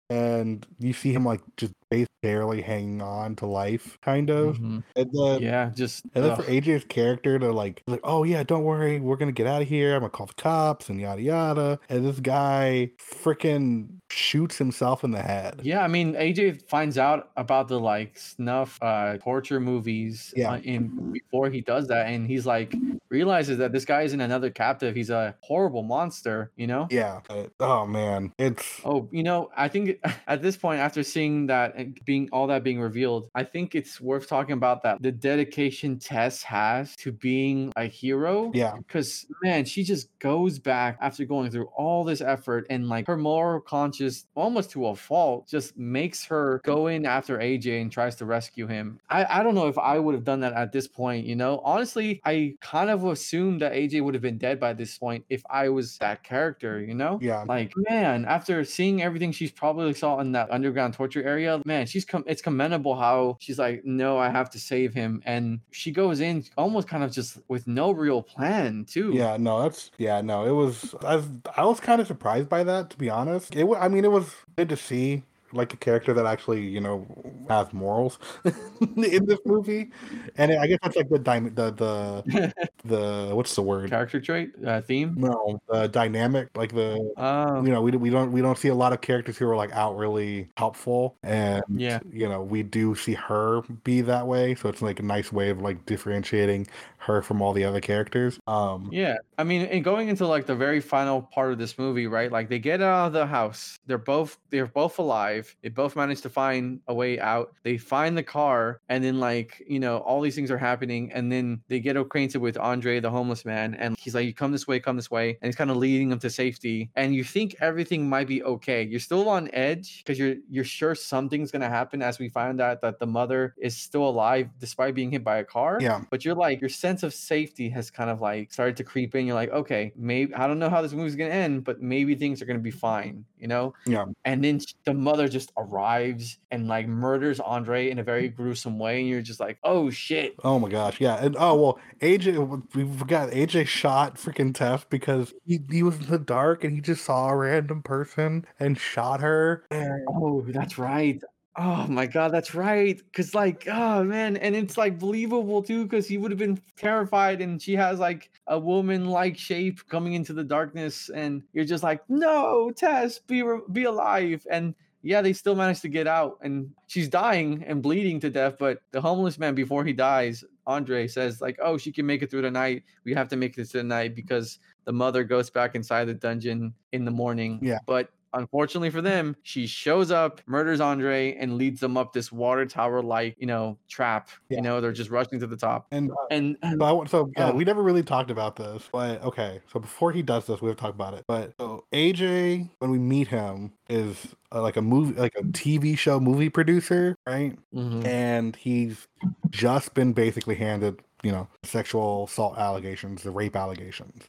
Speaker 2: And you see him like just base barely hanging on to life, kind of.
Speaker 1: Mhm.
Speaker 2: And then
Speaker 1: Yeah, just
Speaker 2: and then for. AJ's character to like, like, oh yeah, don't worry, we're gonna get out of here. I'm gonna call the cops and yada yada. And this guy freaking shoots himself in the head.
Speaker 1: Yeah, I mean, AJ finds out about the like snuff uh torture movies
Speaker 2: Yeah.
Speaker 1: uh, in before he does that, and he's like realizes that this guy isn't another captive; he's a horrible monster. You know.
Speaker 2: Yeah. oh man, it's
Speaker 1: Oh, you know, I think <laughs> at this point, after seeing that being all that being revealed, I think it's worth talking about that the dedication Tess has to being a hero.
Speaker 2: yeah,
Speaker 1: Because man, she just goes back after going through all this effort and like her moral conscience, almost to a fault, just makes her go in after AJ and tries to rescue him. I, I don't know if I would have done that at this point, you know. Honestly, I kind of assumed that AJ would have been dead by this point if I was that character, you know?
Speaker 2: yeah.
Speaker 1: Like, man, after seeing everything she's probably saw in that underground torture area, man, she's it's commendable how she's like, no, I have to save him. And she goes in almost kind of just with no real plan, too.
Speaker 2: Yeah, no, that's yeah, no. It was I was I was kind of surprised by that to be honest. It I mean, it was good to see like a character that actually you know has morals <laughs> in this movie, and I guess that's like the dy- the the <laughs> the what's the word?
Speaker 1: Character trait, uh, theme.
Speaker 2: No, the dynamic, like the
Speaker 1: Oh,
Speaker 2: you know we, we don't we don't see a lot of characters who are like out really helpful and
Speaker 1: Yeah.
Speaker 2: you know we do see her be that way so it's like a nice way of like differentiating her from all the other characters um
Speaker 1: Yeah, I mean, and going into like the very final part of this movie, right? Like they get out of the house. They're both they're both alive. They both manage to find a way out. They find the car, and then like you know all these things are happening, and then they get acquainted with Andre, the homeless man, and he's like, "You come this way, come this way," and he's kind of leading them to safety. And you think everything might be okay. You're still on edge because you're you're sure something's gonna happen. As we find out that the mother is still alive despite being hit by a car
Speaker 2: yeah
Speaker 1: but you're like your sense of safety has kind of like started to creep in you're like okay maybe i don't know how this movie's going to end but maybe things are going to be fine you know
Speaker 2: yeah
Speaker 1: and then the mother just arrives and like murders andre in a very gruesome way and you're just like oh shit
Speaker 2: Oh my gosh, yeah, and oh well, AJ, we forgot AJ shot freaking Tess because he, he was in the dark and he just saw a random person and shot her. And
Speaker 1: oh that's right Oh my god, that's right. Cause like, oh man, and it's like believable too, because he would have been terrified, and she has like a woman-like shape coming into the darkness, and you're just like, no, Tess, be re- be alive. And yeah, they still managed to get out, and she's dying and bleeding to death. But the homeless man, before he dies, Andre says like, oh, she can make it through the night. We have to make it through the night because the mother goes back inside the dungeon in the morning.
Speaker 2: Yeah.
Speaker 1: But unfortunately for them, she shows up, murders Andre, and leads them up this water tower like, you know, trap.
Speaker 2: Yeah.
Speaker 1: You know, they're just rushing to the top.
Speaker 2: and
Speaker 1: And, and <clears throat>
Speaker 2: So, I so yeah, we never really talked about this, but okay. So before he does this, we have to talk about it. But so AJ, when we meet him, is uh, like a movie, like a TV show movie producer, right?
Speaker 1: Mhm.
Speaker 2: And he's just been basically handed, you know, sexual assault allegations, the rape allegations,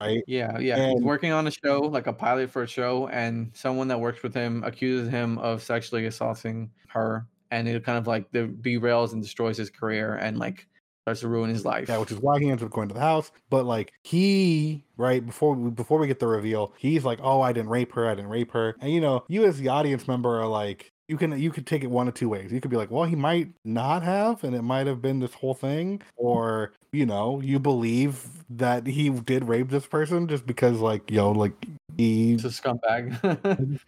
Speaker 2: right?
Speaker 1: yeah, yeah. He's working on a show, like a pilot for a show, and someone that works with him accuses him of sexually assaulting her. And it kind of like the derails and destroys his career and like starts to ruin his life.
Speaker 2: Yeah, which is why he ends up going to the house. But like he, right before we, before we get the reveal, he's like, "Oh, I didn't rape her. I didn't rape her." And you know, you as the audience member are like, you can you could take it one of two ways. You could be like, "Well, he might not have, and it might have been this whole thing," or you know, you believe that he did rape this person just because, like, yo, like he's
Speaker 1: a scumbag. <laughs>
Speaker 2: a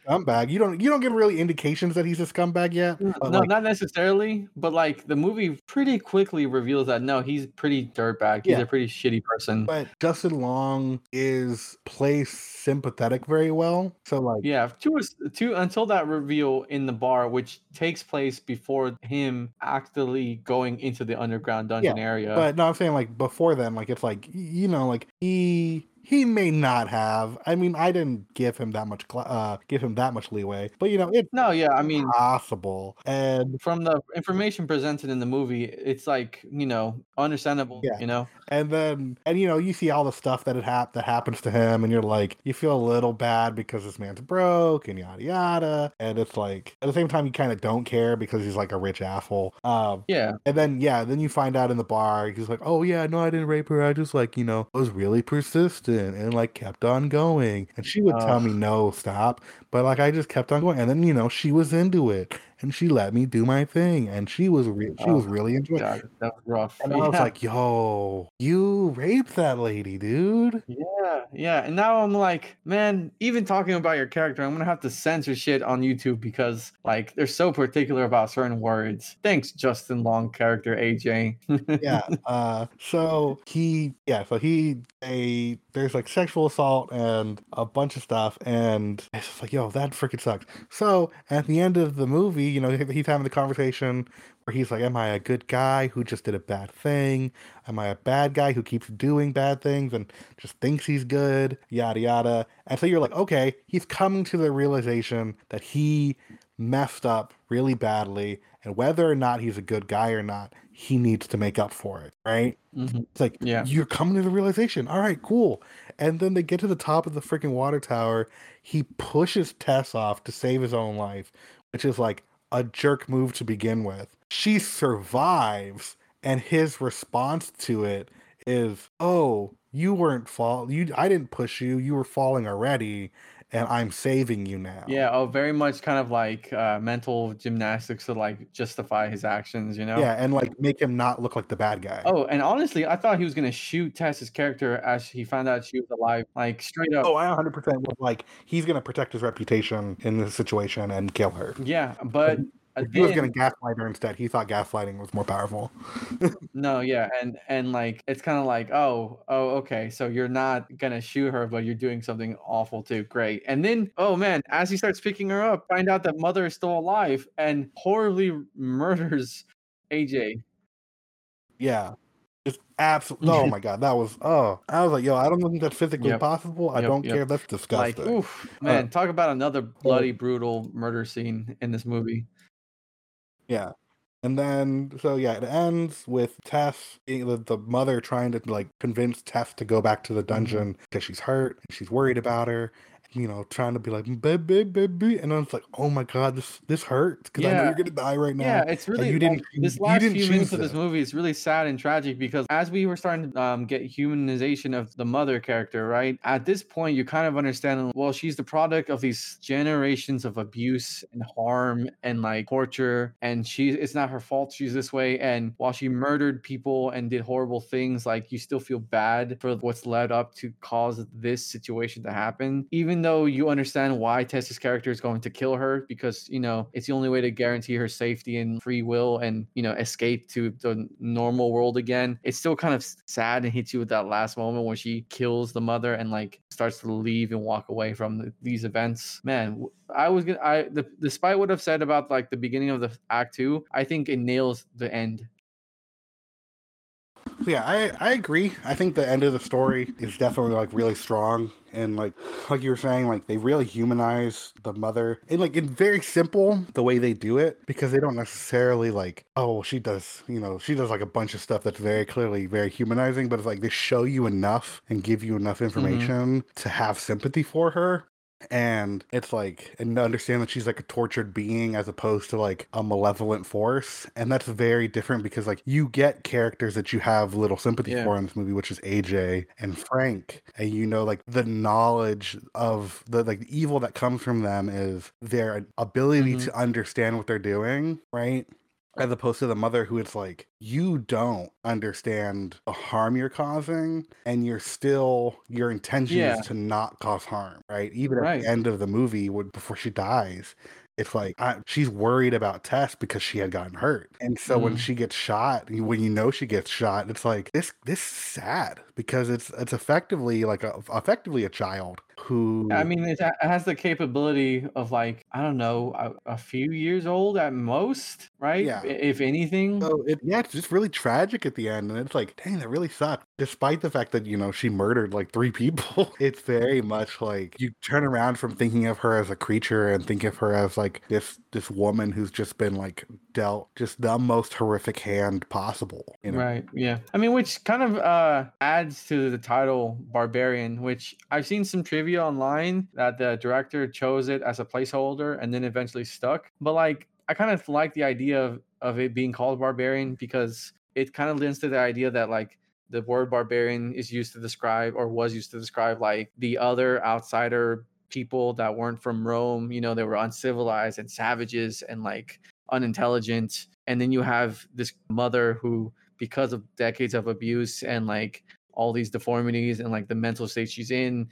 Speaker 2: scumbag. You don't you don't get really indications that he's a scumbag yet.
Speaker 1: no,
Speaker 2: like,
Speaker 1: not necessarily, but like the movie pretty quickly reveals that no, he's pretty dirtbag. He's
Speaker 2: Yeah.
Speaker 1: a pretty shitty person.
Speaker 2: but Justin Long is plays sympathetic very well. So like,
Speaker 1: Yeah, to to until that reveal in the bar, which takes place before him actually going into the underground dungeon area.
Speaker 2: But no, I'm saying like before then, like it's like you know, like he he may not have. I mean, I didn't give him that much cl- uh give him that much leeway, but you know, it's
Speaker 1: no, yeah, I mean,
Speaker 2: possible. And
Speaker 1: from the information presented in the movie, it's like you know understandable.
Speaker 2: Yeah.
Speaker 1: You know,
Speaker 2: and then and you know, you see all the stuff that it hap- that happens to him, and you're like, you feel a little bad because this man's broke and yada yada. And it's like at the same time, you kind of don't care because he's like a rich asshole. Um,
Speaker 1: yeah,
Speaker 2: And then yeah, then you find out in the bar, he's like, "Oh yeah, no, I didn't rape her. I just like you know was really persistent and like kept on going." And she would tell me, "No, stop." But like I just kept on going, and then you know she was into it, and she let me do my thing, and she was re- she was really into it.
Speaker 1: That was rough.
Speaker 2: And I was
Speaker 1: Yeah.
Speaker 2: like, "Yo, you raped that lady, dude."
Speaker 1: Yeah, yeah. And now I'm like, man, even talking about your character, I'm gonna have to censor shit on YouTube because like they're so particular about certain words. Thanks, Justin Long character AJ.
Speaker 2: yeah. <laughs> Uh, so he, yeah, so he, a there's like sexual assault and a bunch of stuff, and it's just like, yo, that freaking sucks. So at the end of the movie, you know, he's having the conversation where he's like, "Am I a good guy who just did a bad thing? Am I a bad guy who keeps doing bad things and just thinks he's good? Yada yada." And so you're like, okay, he's coming to the realization that he messed up really badly, and whether or not he's a good guy or not, he needs to make up for it, right?
Speaker 1: Mhm.
Speaker 2: It's like,
Speaker 1: Yeah.
Speaker 2: you're coming to the realization. All right, cool. And then they get to the top of the freaking water tower. He pushes Tess off to save his own life, which is like a jerk move to begin with. She survives, and his response to it is, "Oh, you weren't fall. You, I didn't push you. You were falling already, and I'm saving you now."
Speaker 1: Yeah, oh, very much kind of like uh, mental gymnastics to like justify his actions, you know?
Speaker 2: Yeah, and like make him not look like the bad guy.
Speaker 1: Oh, and honestly, I thought he was gonna shoot Tess's character as he found out she was alive, like straight up.
Speaker 2: Oh, I 100% was like, he's to protect his reputation in this situation and kill her.
Speaker 1: Yeah, but
Speaker 2: he was going to gaslight her instead. He thought gaslighting was more powerful. <laughs>
Speaker 1: No, yeah, and and like it's kind of like, oh, oh, okay, so you're not gonna shoot her, but you're doing something awful too. Great. And then, oh man, as he starts picking her up, find out that mother is still alive and horribly murders AJ.
Speaker 2: Yeah. Just absolutely. Oh my God. That was, oh, I was like, yo, I don't think that's physically
Speaker 1: Yep.
Speaker 2: possible. I
Speaker 1: Yep,
Speaker 2: don't
Speaker 1: yep.
Speaker 2: care. That's
Speaker 1: Like,
Speaker 2: disgusting.
Speaker 1: oof, man, uh, talk about another bloody, brutal murder scene in this movie.
Speaker 2: Yeah. And then, so yeah, it ends with Tess, being the, the mother trying to like convince Tess to go back to
Speaker 1: Mm-hmm.
Speaker 2: the dungeon because she's hurt and she's worried about her. You know, trying to be like, baby, baby. And then it's like, oh my God, this this hurts because I know you're going to die right now.
Speaker 1: Yeah, it's
Speaker 2: and
Speaker 1: really
Speaker 2: you didn't,
Speaker 1: this
Speaker 2: you
Speaker 1: last
Speaker 2: didn't
Speaker 1: few minutes of this
Speaker 2: this.
Speaker 1: movie is really sad and tragic because as we were starting to um, get humanization of the mother character, right? At this point, you kind of understand. Well, she's the product of these generations of abuse and harm and like torture, and she it's not her fault she's this way. And while she murdered people and did horrible things, like you still feel bad for what's led up to cause this situation to happen, even though you understand why Tessa's character is going to kill her because you know it's the only way to guarantee her safety and free will and you know escape to the normal world again. It's still kind of sad and hits you with that last moment when she kills the mother and like starts to leave and walk away from the, these events. Man, I was gonna I the, despite what I've said about like the beginning of the act two, I think it nails the end.
Speaker 2: Yeah, I, I agree. I think the end of the story is definitely like really strong. And like like you were saying, like they really humanize the mother and like it's very simple the way they do it because they don't necessarily like oh she does you know she does like a bunch of stuff that's very clearly very humanizing, but it's like they show you enough and give you enough mm-hmm. information to have sympathy for her and it's like and to understand that she's like a tortured being as opposed to like a malevolent force and that's very different because like you get characters that you have little sympathy
Speaker 1: Yeah.
Speaker 2: for in this movie which is aj and frank and you know like the knowledge of the like the evil that comes from them is their ability
Speaker 1: Mhm.
Speaker 2: to understand what they're doing right as opposed to the mother who it's like you don't understand the harm you're causing and you're still your intention
Speaker 1: Yeah.
Speaker 2: is to not cause harm right even at the end of the movie when, before she dies it's like I, she's worried about Tess because she had gotten hurt, and so when
Speaker 1: Mhm.
Speaker 2: she gets shot, when you know she gets shot, it's like this. This is sad because it's it's effectively like a effectively a child who
Speaker 1: I mean, it, has the capability of like I don't know, a, a few years old at most, right?
Speaker 2: Yeah.
Speaker 1: If anything.
Speaker 2: So it, yeah, it's just really tragic at the end, and it's like, dang, that really sucked. Despite the fact that you know she murdered like three people, <laughs> it's very much like you turn around from thinking of her as a creature and think of her as like this this woman who's just been like dealt just the most horrific hand possible. You know,
Speaker 1: Right. Yeah. I mean, which kind of uh adds to the title Barbarian, which I've seen some trivia online that the director chose it as a placeholder and then eventually stuck. But like I kind of like the idea of, of it being called Barbarian because it kind of lends to the idea that like the word barbarian is used to describe or was used to describe like the other outsider people that weren't from Rome, you know, they were uncivilized and savages and like unintelligent and then you have this mother who because of decades of abuse and like all these deformities and like the mental state she's in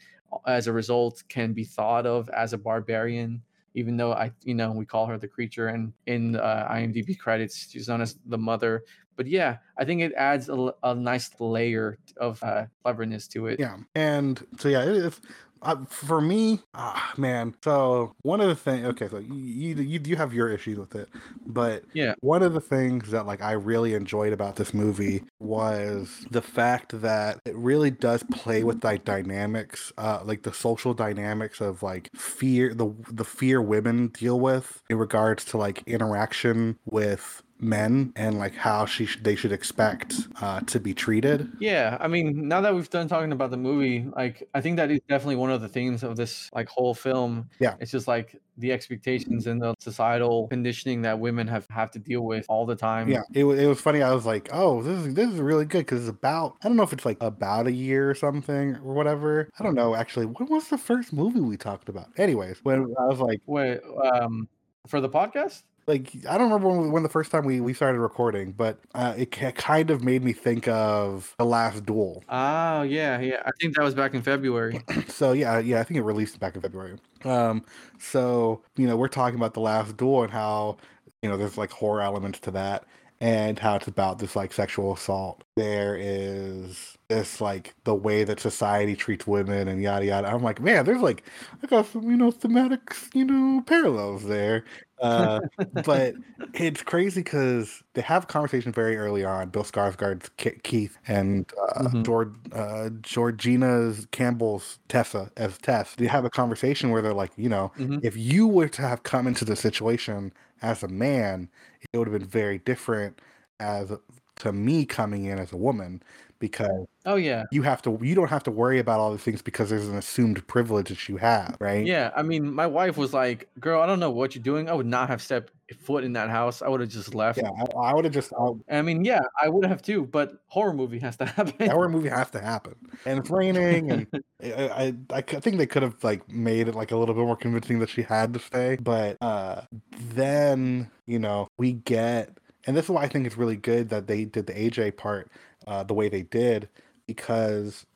Speaker 1: as a result can be thought of as a barbarian even though i you know we call her the creature and in uh, imdb credits she's known as the mother but yeah i think it adds a, a nice layer of uh, cleverness to it
Speaker 2: Yeah, and so yeah, is. Uh, for me, ah, man. So one of the things, okay, so you, you you you have your issues with it, but
Speaker 1: Yeah.
Speaker 2: one of the things that like I really enjoyed about this movie was the fact that it really does play with like dynamics, uh, like the social dynamics of like fear, the the fear women deal with in regards to like interaction with men and like how she sh- they should expect uh, to be treated.
Speaker 1: Yeah, I mean, now that we've done talking about the movie, like I think that is definitely one of the themes of this like whole film.
Speaker 2: Yeah.
Speaker 1: It's just like the expectations and the societal conditioning that women have have to deal with all the time.
Speaker 2: Yeah, it, wa- it was funny. I was like, oh, this is this is really good because it's about I don't know if it's like about a year or something or whatever. I don't know actually. When was the first movie we talked about? Anyways, when I was like,
Speaker 1: Wait, um, for the podcast?
Speaker 2: Like I don't remember when, when the first time we we started recording, but uh, it ca- kind of made me think of the last duel.
Speaker 1: Oh yeah, yeah. I think that was back in February. <clears throat>
Speaker 2: so yeah, yeah, I think it released back in February. Um, so you know, we're talking about the last duel and how you know there's like horror elements to that, and how it's about this like sexual assault. There is this like the way that society treats women and yada yada. I'm like, man, there's like I got some you know thematic you know parallels there. Uh, but it's crazy because they have a conversation very early on. Bill Skarsgård's Ke- Keith and uh,
Speaker 1: Mhm.
Speaker 2: George, uh, Georgina's Campbell's Tessa as Tess. They have a conversation where they're like, you know,
Speaker 1: Mhm.
Speaker 2: if you were to have come into the situation as a man, it would have been very different as to me coming in as a woman because
Speaker 1: Oh yeah.
Speaker 2: you have to you don't have to worry about all the things because there's an assumed privilege that you have, right?
Speaker 1: Yeah, I mean, my wife was like, "Girl, I don't know what you're doing. I would not have stepped foot in that house. I would have just left."
Speaker 2: Yeah, I, I would have just I,
Speaker 1: I mean, yeah, I would have too, but horror movie has to <laughs> happen.
Speaker 2: horror movie has to happen, and it's raining, and <laughs> I, I think they could have like made it like a little bit more convincing that she had to stay, but uh then you know we get, and this is why I think it's really good that they did the AJ part uh, the way they did because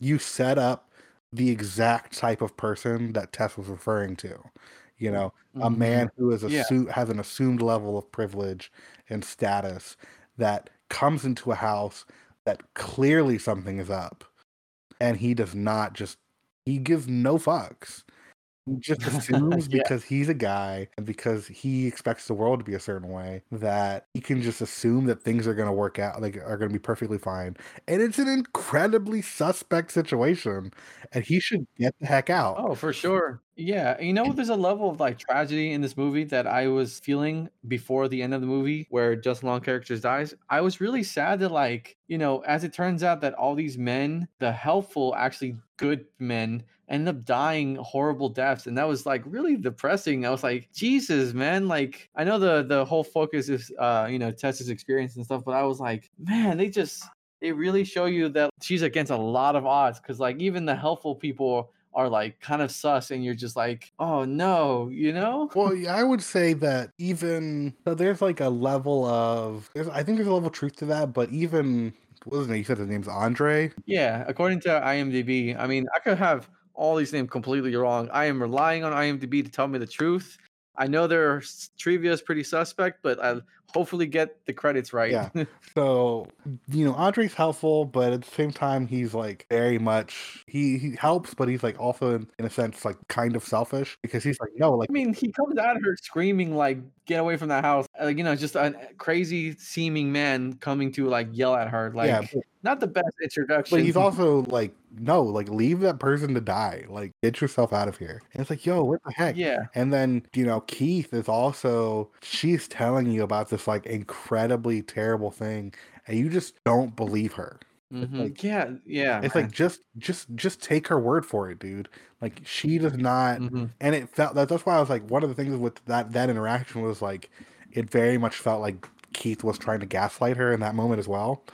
Speaker 2: you set up the exact type of person that Tess was referring to. You know, a
Speaker 1: Mhm.
Speaker 2: man who is
Speaker 1: Yeah.
Speaker 2: assu- has an assumed level of privilege and status that comes into a house that clearly something is up and he does not just he gives no fucks just <laughs> assumes
Speaker 1: Yeah.
Speaker 2: because he's a guy and because he expects the world to be a certain way that he can just assume that things are going to work out like are going to be perfectly fine and it's an incredibly suspect situation and he should get the heck out
Speaker 1: Oh, for sure. Yeah, you know, there's a level of like tragedy in this movie that I was feeling before the end of the movie, where Justin Long characters dies. I was really sad that, like, you know, as it turns out that all these men, the helpful, actually good men, end up dying horrible deaths, and that was like really depressing. I was like, Jesus, man. Like, I know the the whole focus is, uh, you know, Tessa's experience and stuff, but I was like, man, they just they really show you that she's against a lot of odds because like even the helpful people are like kind of sus and you're just like oh no you know
Speaker 2: well yeah, i would say that even so there's like a level of there's, i think there's a level of truth to that but even what was his name you said his name's andre
Speaker 1: yeah according to imdb i mean i could have all these names completely wrong. I am relying on imdb to tell me the truth. I know their trivia is pretty suspect but i'll hopefully get the credits right
Speaker 2: Yeah. <laughs> So, you know, Andre's helpful, but at the same time, he's like very much he he helps, but he's like also in, in a sense like kind of selfish because he's like, no, like
Speaker 1: I mean, he comes at her screaming like, "Get away from that house!" Like, you know, just a crazy seeming man coming to like yell at her. Like,
Speaker 2: yeah, but,
Speaker 1: not the best introduction.
Speaker 2: but he's also like, no, like leave that person to die, like get yourself out of here. And it's like, yo, what the heck?
Speaker 1: yeah,
Speaker 2: And then, you know, Keith is also, she's telling you about this like incredibly terrible thing, and you just don't believe her.
Speaker 1: mhm.
Speaker 2: like-
Speaker 1: yeah, yeah.
Speaker 2: It's like just, just, just take her word for it, dude. Like she does not,
Speaker 1: Mhm.
Speaker 2: and it felt that that's why I was like, one of the things with that that interaction was like, it very much felt like Keith was trying to gaslight her in that moment as well.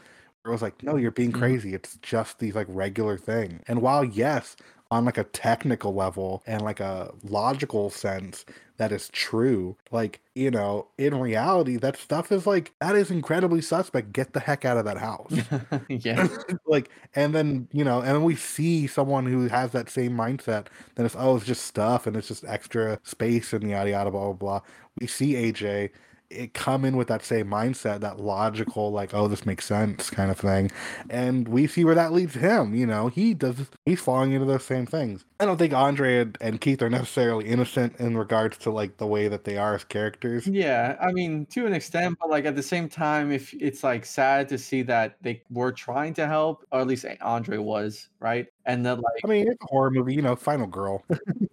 Speaker 2: It was like, no, you're being
Speaker 1: Mhm.
Speaker 2: crazy. It's just these like regular thing. And while yes, on like a technical level and like a logical sense that is true. Like, you know, in reality, that stuff is like that is incredibly suspect. Get the heck out of that house. <laughs>
Speaker 1: yeah. <laughs>
Speaker 2: like, and then you know, and then we see someone who has that same mindset. Then it's oh, it's just stuff, and it's just extra space and yada yada blah blah blah. We see AJ it come in with that same mindset, that logical, like, oh, this makes sense kind of thing. And we see where that leads him. You know, he does, he's falling into those same things. I don't think Andre and, and Keith are necessarily innocent in regards to like the way that they are as characters.
Speaker 1: Yeah, I mean, to an extent, but like at the same time, if it's like sad to see that they were trying to help, or at least Andre was, right? And then like,
Speaker 2: I mean, it's a horror movie, you know, Final Girl.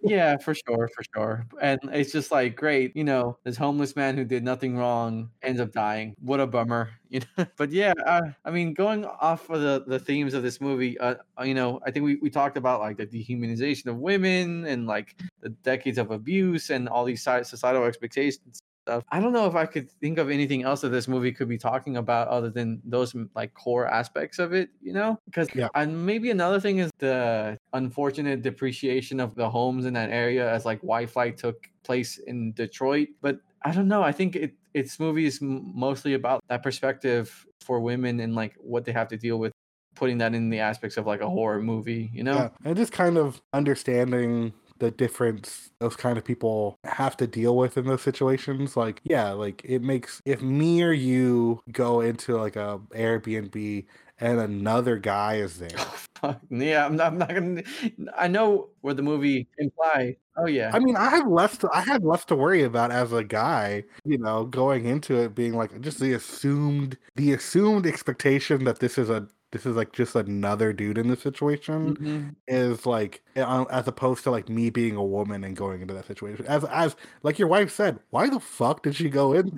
Speaker 1: yeah, for sure, for sure. And it's just like great, you know, this homeless man who did nothing wrong ends up dying. What a bummer, <laughs> you know. but yeah, uh, I mean, going off of the the themes of this movie, uh, you know, I think we we talked about like the dehumanization of women and like the decades of abuse and all these societal expectations stuff. I don't know if I could think of anything else that this movie could be talking about other than those like core aspects of it, you know? Because yeah. and maybe another thing is the unfortunate depreciation of the homes in that area as like Wi-Fi took place in Detroit. But I don't know. I think it its movie is mostly about that perspective for women and like what they have to deal with putting that in the aspects of like a horror movie, you know? Yeah.
Speaker 2: And just kind of understanding the difference those kind of people have to deal with in those situations like yeah like it makes if me or you go into like a airbnb and another guy is there <laughs>
Speaker 1: yeah I'm not, I'm not gonna i know what the movie imply oh yeah.
Speaker 2: I mean i have less to, i have less to worry about as a guy you know going into it being like just the assumed the assumed expectation that this is a this is like just another dude in the situation mm-hmm. is like uh, as opposed to like me being a woman and going into that situation as as like your wife said why the fuck did she go in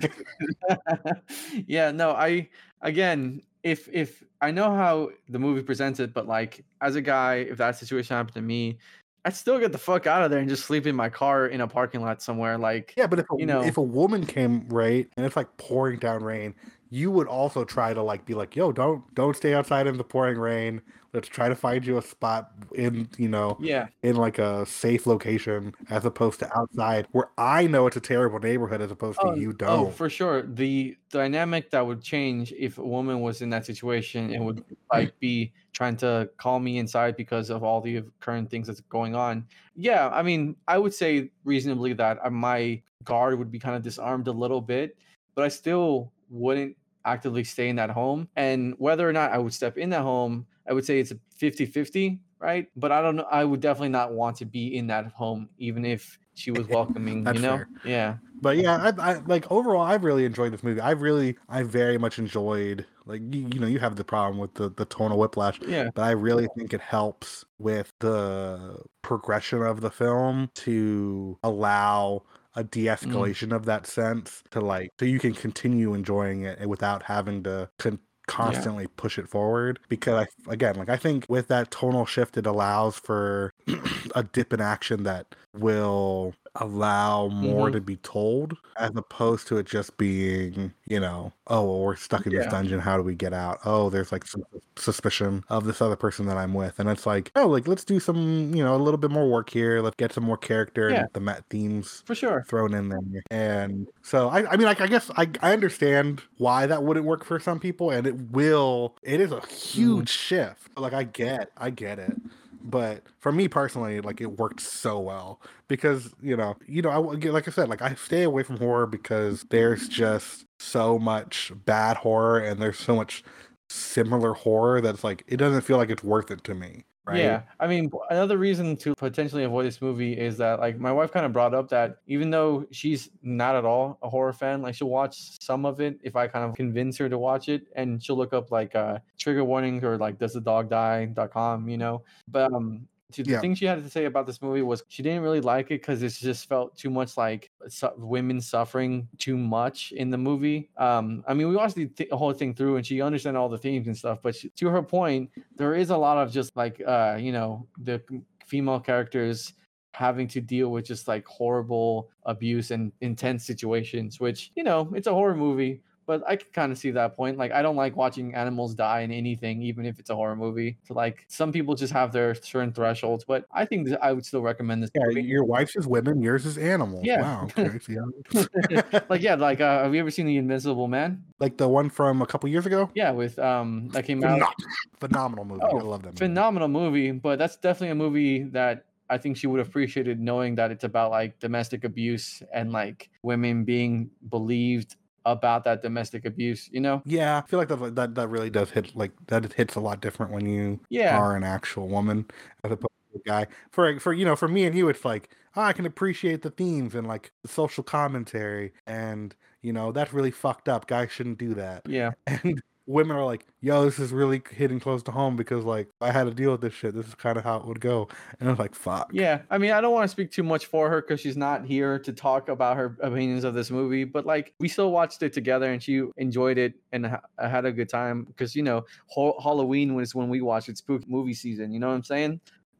Speaker 2: <laughs>
Speaker 1: yeah no i again if if i know how the movie presents it but like as a guy if that situation happened to me I'd still get the fuck out of there and just sleep in my car in a parking lot somewhere. Like,
Speaker 2: yeah, but if a, you know, if a woman came right and it's like pouring down rain, you would also try to like be like, yo, don't don't stay outside in the pouring rain. Let's try to find you a spot in, you know,
Speaker 1: yeah,
Speaker 2: in like a safe location as opposed to outside where I know it's a terrible neighborhood as opposed
Speaker 1: oh,
Speaker 2: to you oh,
Speaker 1: don't. Oh, for sure. The dynamic that would change if a woman was in that situation and would <clears throat> like be trying to call me inside because of all the current things that's going on. Yeah, I mean, I would say reasonably that uh, my guard would be kind of disarmed a little bit, but I still wouldn't actively stay in that home. And whether or not I would step in that home, I would say it's a 50 50, right? But I don't know. I would definitely not want to be in that home, even if she was <laughs> welcoming, you know? Fair. Yeah.
Speaker 2: But yeah, I, I like overall, I've really enjoyed this movie. I've really, I very much enjoyed, like, you, you know, you have the problem with the, the tonal whiplash.
Speaker 1: Yeah.
Speaker 2: But I really think it helps with the progression of the film to allow a mm. de-escalation mm. of that sense to like so you can continue enjoying it without having to con- constantly yeah. push it forward because I, again like i think with that tonal shift it allows for <clears throat> a dip in action that will allow more mm-hmm. to be told as opposed to it just being, you know, oh, well, we're stuck in yeah. this dungeon. How do we get out? Oh, there's like some suspicion of this other person that I'm with. And it's like, oh, like let's do some, you know, a little bit more work here. Let's get some more character yeah. and the Met themes
Speaker 1: for sure
Speaker 2: thrown in there. And so, I, I mean, like, I guess I, I understand why that wouldn't work for some people. And it will, it is a huge mm. shift. Like, I get, I get it but for me personally like it worked so well because you know you know I, like i said like i stay away from horror because there's just so much bad horror and there's so much similar horror that's like it doesn't feel like it's worth it to me Right?
Speaker 1: Yeah, I mean, another reason to potentially avoid this movie is that, like, my wife kind of brought up that even though she's not at all a horror fan, like, she'll watch some of it if I kind of convince her to watch it, and she'll look up like uh, trigger warnings or like does the dog die.com, you know. But um, the yeah. thing she had to say about this movie was she didn't really like it because it just felt too much like su- women suffering too much in the movie. Um, I mean, we watched the, th- whole thing through, and she understood all the themes and stuff. But she, to her point, there is a lot of just like uh, you know the female characters having to deal with just like horrible abuse and intense situations which you know it's a horror movie but I can kind of see that point. Like, I don't like watching animals die in anything, even if it's a horror movie. So, like, some people just have their certain thresholds, but I think that I would still recommend this.
Speaker 2: Yeah,
Speaker 1: movie.
Speaker 2: your wife's is women, yours is animals.
Speaker 1: Yeah.
Speaker 2: Wow. Okay. yeah. <laughs> <laughs>
Speaker 1: like, yeah, like, uh, have you ever seen The Invisible Man?
Speaker 2: like the one from a couple years ago.
Speaker 1: Yeah, with um, that came out. <laughs>
Speaker 2: Phenomenal movie. I
Speaker 1: Oh,
Speaker 2: love that movie.
Speaker 1: phenomenal movie, but that's definitely a movie that I think she would have appreciated knowing that it's about like domestic abuse and like women being believed about that domestic abuse, you know?
Speaker 2: Yeah, I feel like that that that really does hit like that hits a lot different when you
Speaker 1: Yeah.
Speaker 2: are an actual woman as opposed to a guy. For for you know, for me and you, it's like oh, I can appreciate the themes and like the social commentary, and you know that's really fucked up. Guys shouldn't do that.
Speaker 1: Yeah. <laughs>
Speaker 2: And women are like, yo, this is really hitting close to home because like I had to deal with this shit. This is kind of how it would go, and I'm like, fuck.
Speaker 1: Yeah. I mean, I don't want to speak too much for her because she's not here to talk about her opinions of this movie, but like we still watched it together and she enjoyed it and ha- uh, had a good time because, you know, ho- Halloween was when we watched it, spooky movie season. You know what I'm saying?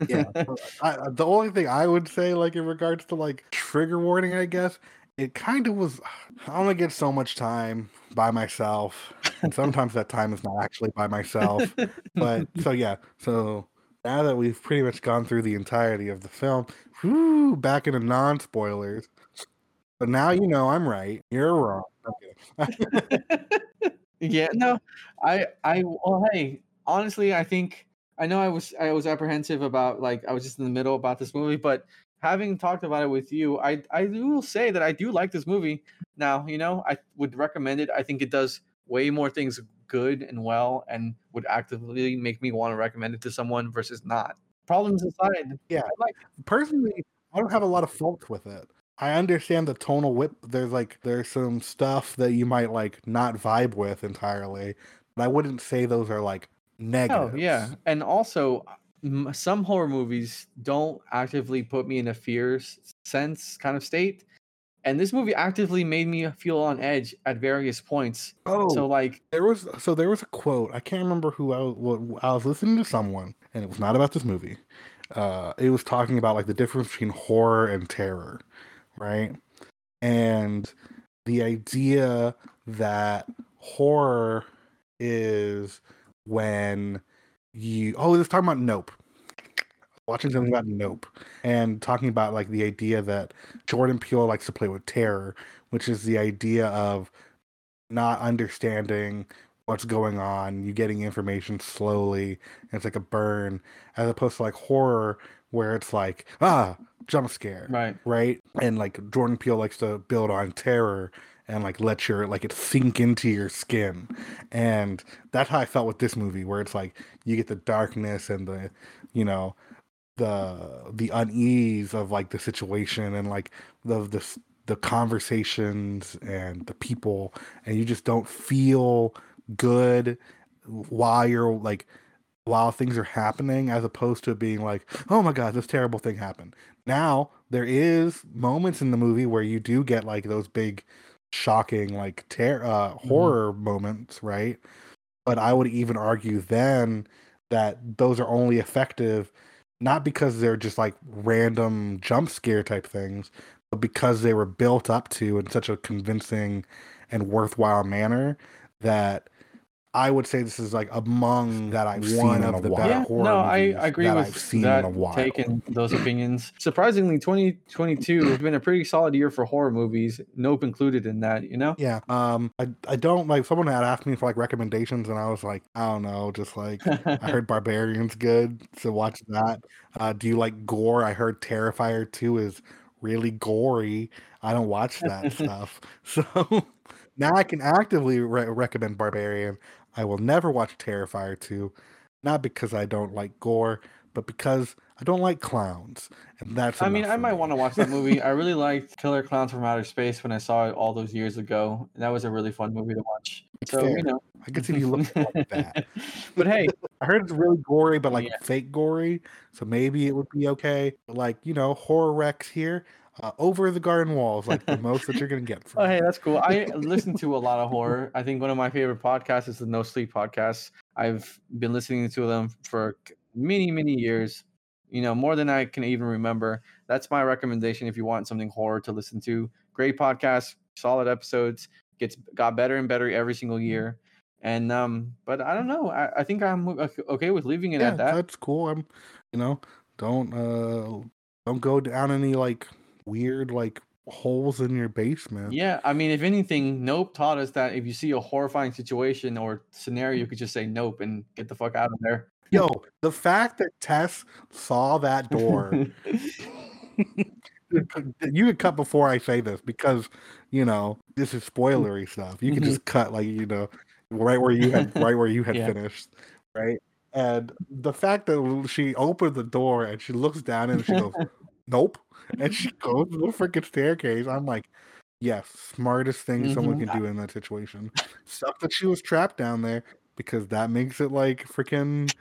Speaker 2: yeah. <laughs> I- the only thing I would say, like in regards to like trigger warning, I guess it kind of was. I only get so much time by myself, and sometimes that time is not actually by myself. But <laughs> so yeah, so now that we've pretty much gone through the entirety of the film, whoo, back into non spoilers. But now you know I'm right. You're wrong. Okay.
Speaker 1: yeah no i i well hey honestly i think i know i was i was apprehensive about like i was just in the middle about this movie but having talked about it with you i i will say that i do like this movie now you know i would recommend it i think it does way more things good and well and would actively make me want to recommend it to someone versus not problems aside
Speaker 2: Yeah.
Speaker 1: Like
Speaker 2: personally, I don't have a lot of fault with it. I understand the tonal whip. There's like there's some stuff that you might like not vibe with entirely, but I wouldn't say those are like negative.
Speaker 1: Oh yeah, and also some horror movies don't actively put me in a fear sense kind of state, and this movie actively made me feel on edge at various points.
Speaker 2: Oh,
Speaker 1: So like,
Speaker 2: there was so there was a quote. I can't remember who I was. What, I was listening to someone, and it was not about this movie. Uh, it was talking about like the difference between horror and terror, right? And the idea that horror is when you oh, this talking about Nope. Watching something about Nope and talking about like the idea that Jordan Peele likes to play with terror, which is the idea of not understanding what's going on, you getting information slowly, it's like a burn, as opposed to like horror where it's like, ah, jump scare
Speaker 1: right,
Speaker 2: right? And like Jordan Peele likes to build on terror and like let your like it sink into your skin. And that's how I felt with this movie, where it's like you get the darkness and the, you know, the the unease of like the situation and like the the the conversations and the people, and you just don't feel good while you're like while things are happening as opposed to being like oh my god this terrible thing happened now there is moments in the movie where you do get like those big shocking like terror uh horror moments right? But i would even argue then that those are only effective not because they're just like random jump scare type things but because they were built up to in such a convincing and worthwhile manner that I would say this is like among that I've
Speaker 3: One
Speaker 2: seen in
Speaker 3: of
Speaker 2: a
Speaker 3: the
Speaker 2: while.
Speaker 3: better
Speaker 1: yeah,
Speaker 2: horror
Speaker 1: no, I,
Speaker 2: movies
Speaker 1: I agree
Speaker 2: that
Speaker 1: with
Speaker 2: I've seen
Speaker 1: that
Speaker 2: in a while.
Speaker 1: take those opinions. Surprisingly, 2022 has been a pretty solid year for horror movies. Nope included in that, you know.
Speaker 2: Yeah. Um. I I don't like. Someone had asked me for like recommendations, and I was like, I don't know. Just like I heard <laughs> Barbarian's good, so watch that. Uh, do you like gore? I heard Terrifier 2 is really gory. I don't watch that <laughs> stuff. <laughs> So now I can actively re- recommend Barbarian. I will never watch Terrifier 2, not because I don't like gore, but because I don't like clowns. And that's
Speaker 1: I mean, I might
Speaker 2: me.
Speaker 1: want to watch that movie. I really <laughs> liked Killer Clowns from Outer Space when I saw it all those years ago. That was a really fun movie to watch. So
Speaker 2: Fair.
Speaker 1: you know,
Speaker 2: I guess see you look at like that. <laughs>
Speaker 1: but hey, <laughs>
Speaker 2: I heard it's really gory, but like
Speaker 1: Yeah.
Speaker 2: fake gory, so maybe it would be okay. But like you know, horror wrecks here, uh, over the garden walls, like the most that you're gonna get from. <laughs>
Speaker 1: oh hey, that's cool. I <laughs> listen to a lot of horror. I think one of my favorite podcasts is the No Sleep podcast. I've been listening to them for many, many years. You know, more than I can even remember. That's my recommendation if you want something horror to listen to. Great podcast, solid episodes. gets got better and better every single year. And um, but I don't know. I, I think I'm okay with leaving it
Speaker 2: yeah,
Speaker 1: at that.
Speaker 2: that's cool. I'm, you know, don't uh, don't go down any like weird like holes in your basement.
Speaker 1: Yeah, I mean, if anything, Nope taught us that if you see a horrifying situation or scenario, you could just say Nope and get the fuck out of there.
Speaker 2: Yo, the fact that Tess saw that door, <laughs> <laughs> you could cut before I say this because you know this is spoilery <laughs> stuff. You can
Speaker 1: Mhm.
Speaker 2: just cut like you know right where you had right where you had
Speaker 1: Yeah.
Speaker 2: finished, right? And the fact that she opened the door and she looks down and she goes, "Nope," <laughs> and she <laughs> goes to the freaking staircase. I'm like, yes, smartest thing someone
Speaker 1: Mhm.
Speaker 2: can do in that situation. Stuff that she was trapped down there because that makes it like freaking,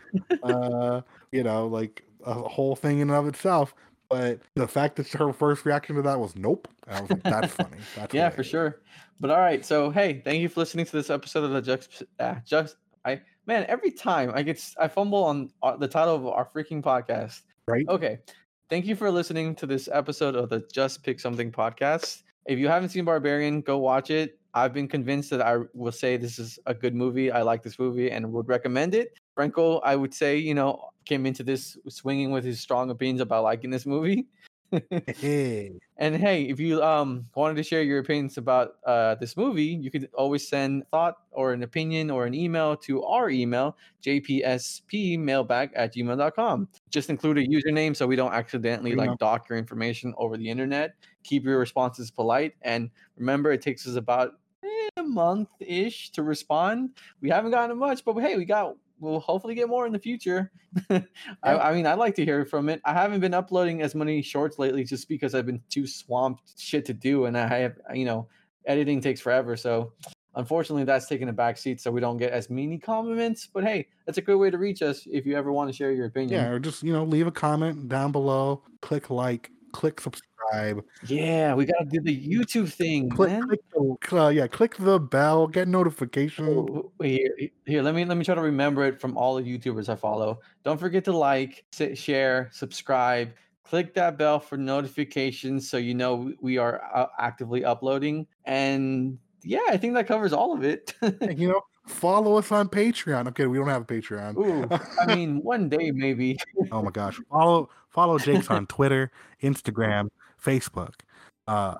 Speaker 2: uh, you know, like a whole thing in and of itself. But the fact that her first reaction to that was nope, I was like, that's funny. That's
Speaker 1: yeah, for sure. But all right, so hey, thank you for listening to this episode of the Jux. Uh, Jux, I man, every time I get I fumble on uh, the title of our freaking podcast.
Speaker 2: Right?
Speaker 1: Okay, thank you for listening to this episode of the Just Pick Something podcast. If you haven't seen Barbarian, go watch it. I've been convinced that I will say this is a good movie. I like this movie and would recommend it. Franco, I would say, you know, came into this swinging with his strong opinions about liking this movie.
Speaker 2: Hey, <laughs> <laughs>
Speaker 1: And hey, if you um wanted to share your opinions about uh this movie, you could always send thought or an opinion or an email to our email, jpspmailbag at gmail.com. Just include a username so we don't accidentally like dock your information over the internet. Keep your responses polite. And remember, it takes us about eh, a month ish to respond. We haven't gotten much, but hey, we got we'll hopefully get more in the future. <laughs> I, I mean, I'd like to hear from it. I haven't been uploading as many shorts lately just because I've been too swamped shit to do, and I have you know editing takes forever. So unfortunately, that's taking a back seat, so we don't get as many compliments. But hey, that's a good way to reach us if you ever want to share your opinion.
Speaker 2: yeah, or just you know, leave a comment down below, click like, click subscribe,
Speaker 1: Yeah, we gotta do the YouTube thing,
Speaker 2: click,
Speaker 1: man.
Speaker 2: click the, uh, yeah, click the bell, get notifications.
Speaker 1: Oh, here, here, let me let me try to remember it from all the YouTubers I follow. Don't forget to like, share, subscribe, click that bell for notifications so you know we- we are uh, actively uploading. And yeah, I think that covers all of it. <laughs>
Speaker 2: You know, follow us on Patreon. Okay, we don't have a Patreon.
Speaker 1: Ooh, I <laughs> mean, one day maybe.
Speaker 2: Oh my gosh. Follow follow Jake's on <laughs> Twitter, Instagram, Facebook. Uh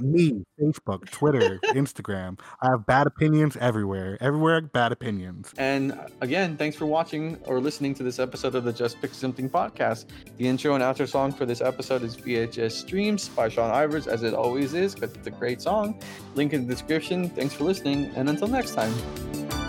Speaker 2: me, Facebook, Twitter, Instagram. I have bad opinions everywhere. Everywhere bad opinions.
Speaker 1: And uh, again, thanks for watching or listening to this episode of the Just Pick Something podcast. The intro and outro song for this episode is VHS Dreams by Shane Ivers, as it always is, because it's a great song. Link in the description. Thanks for listening, and until next time.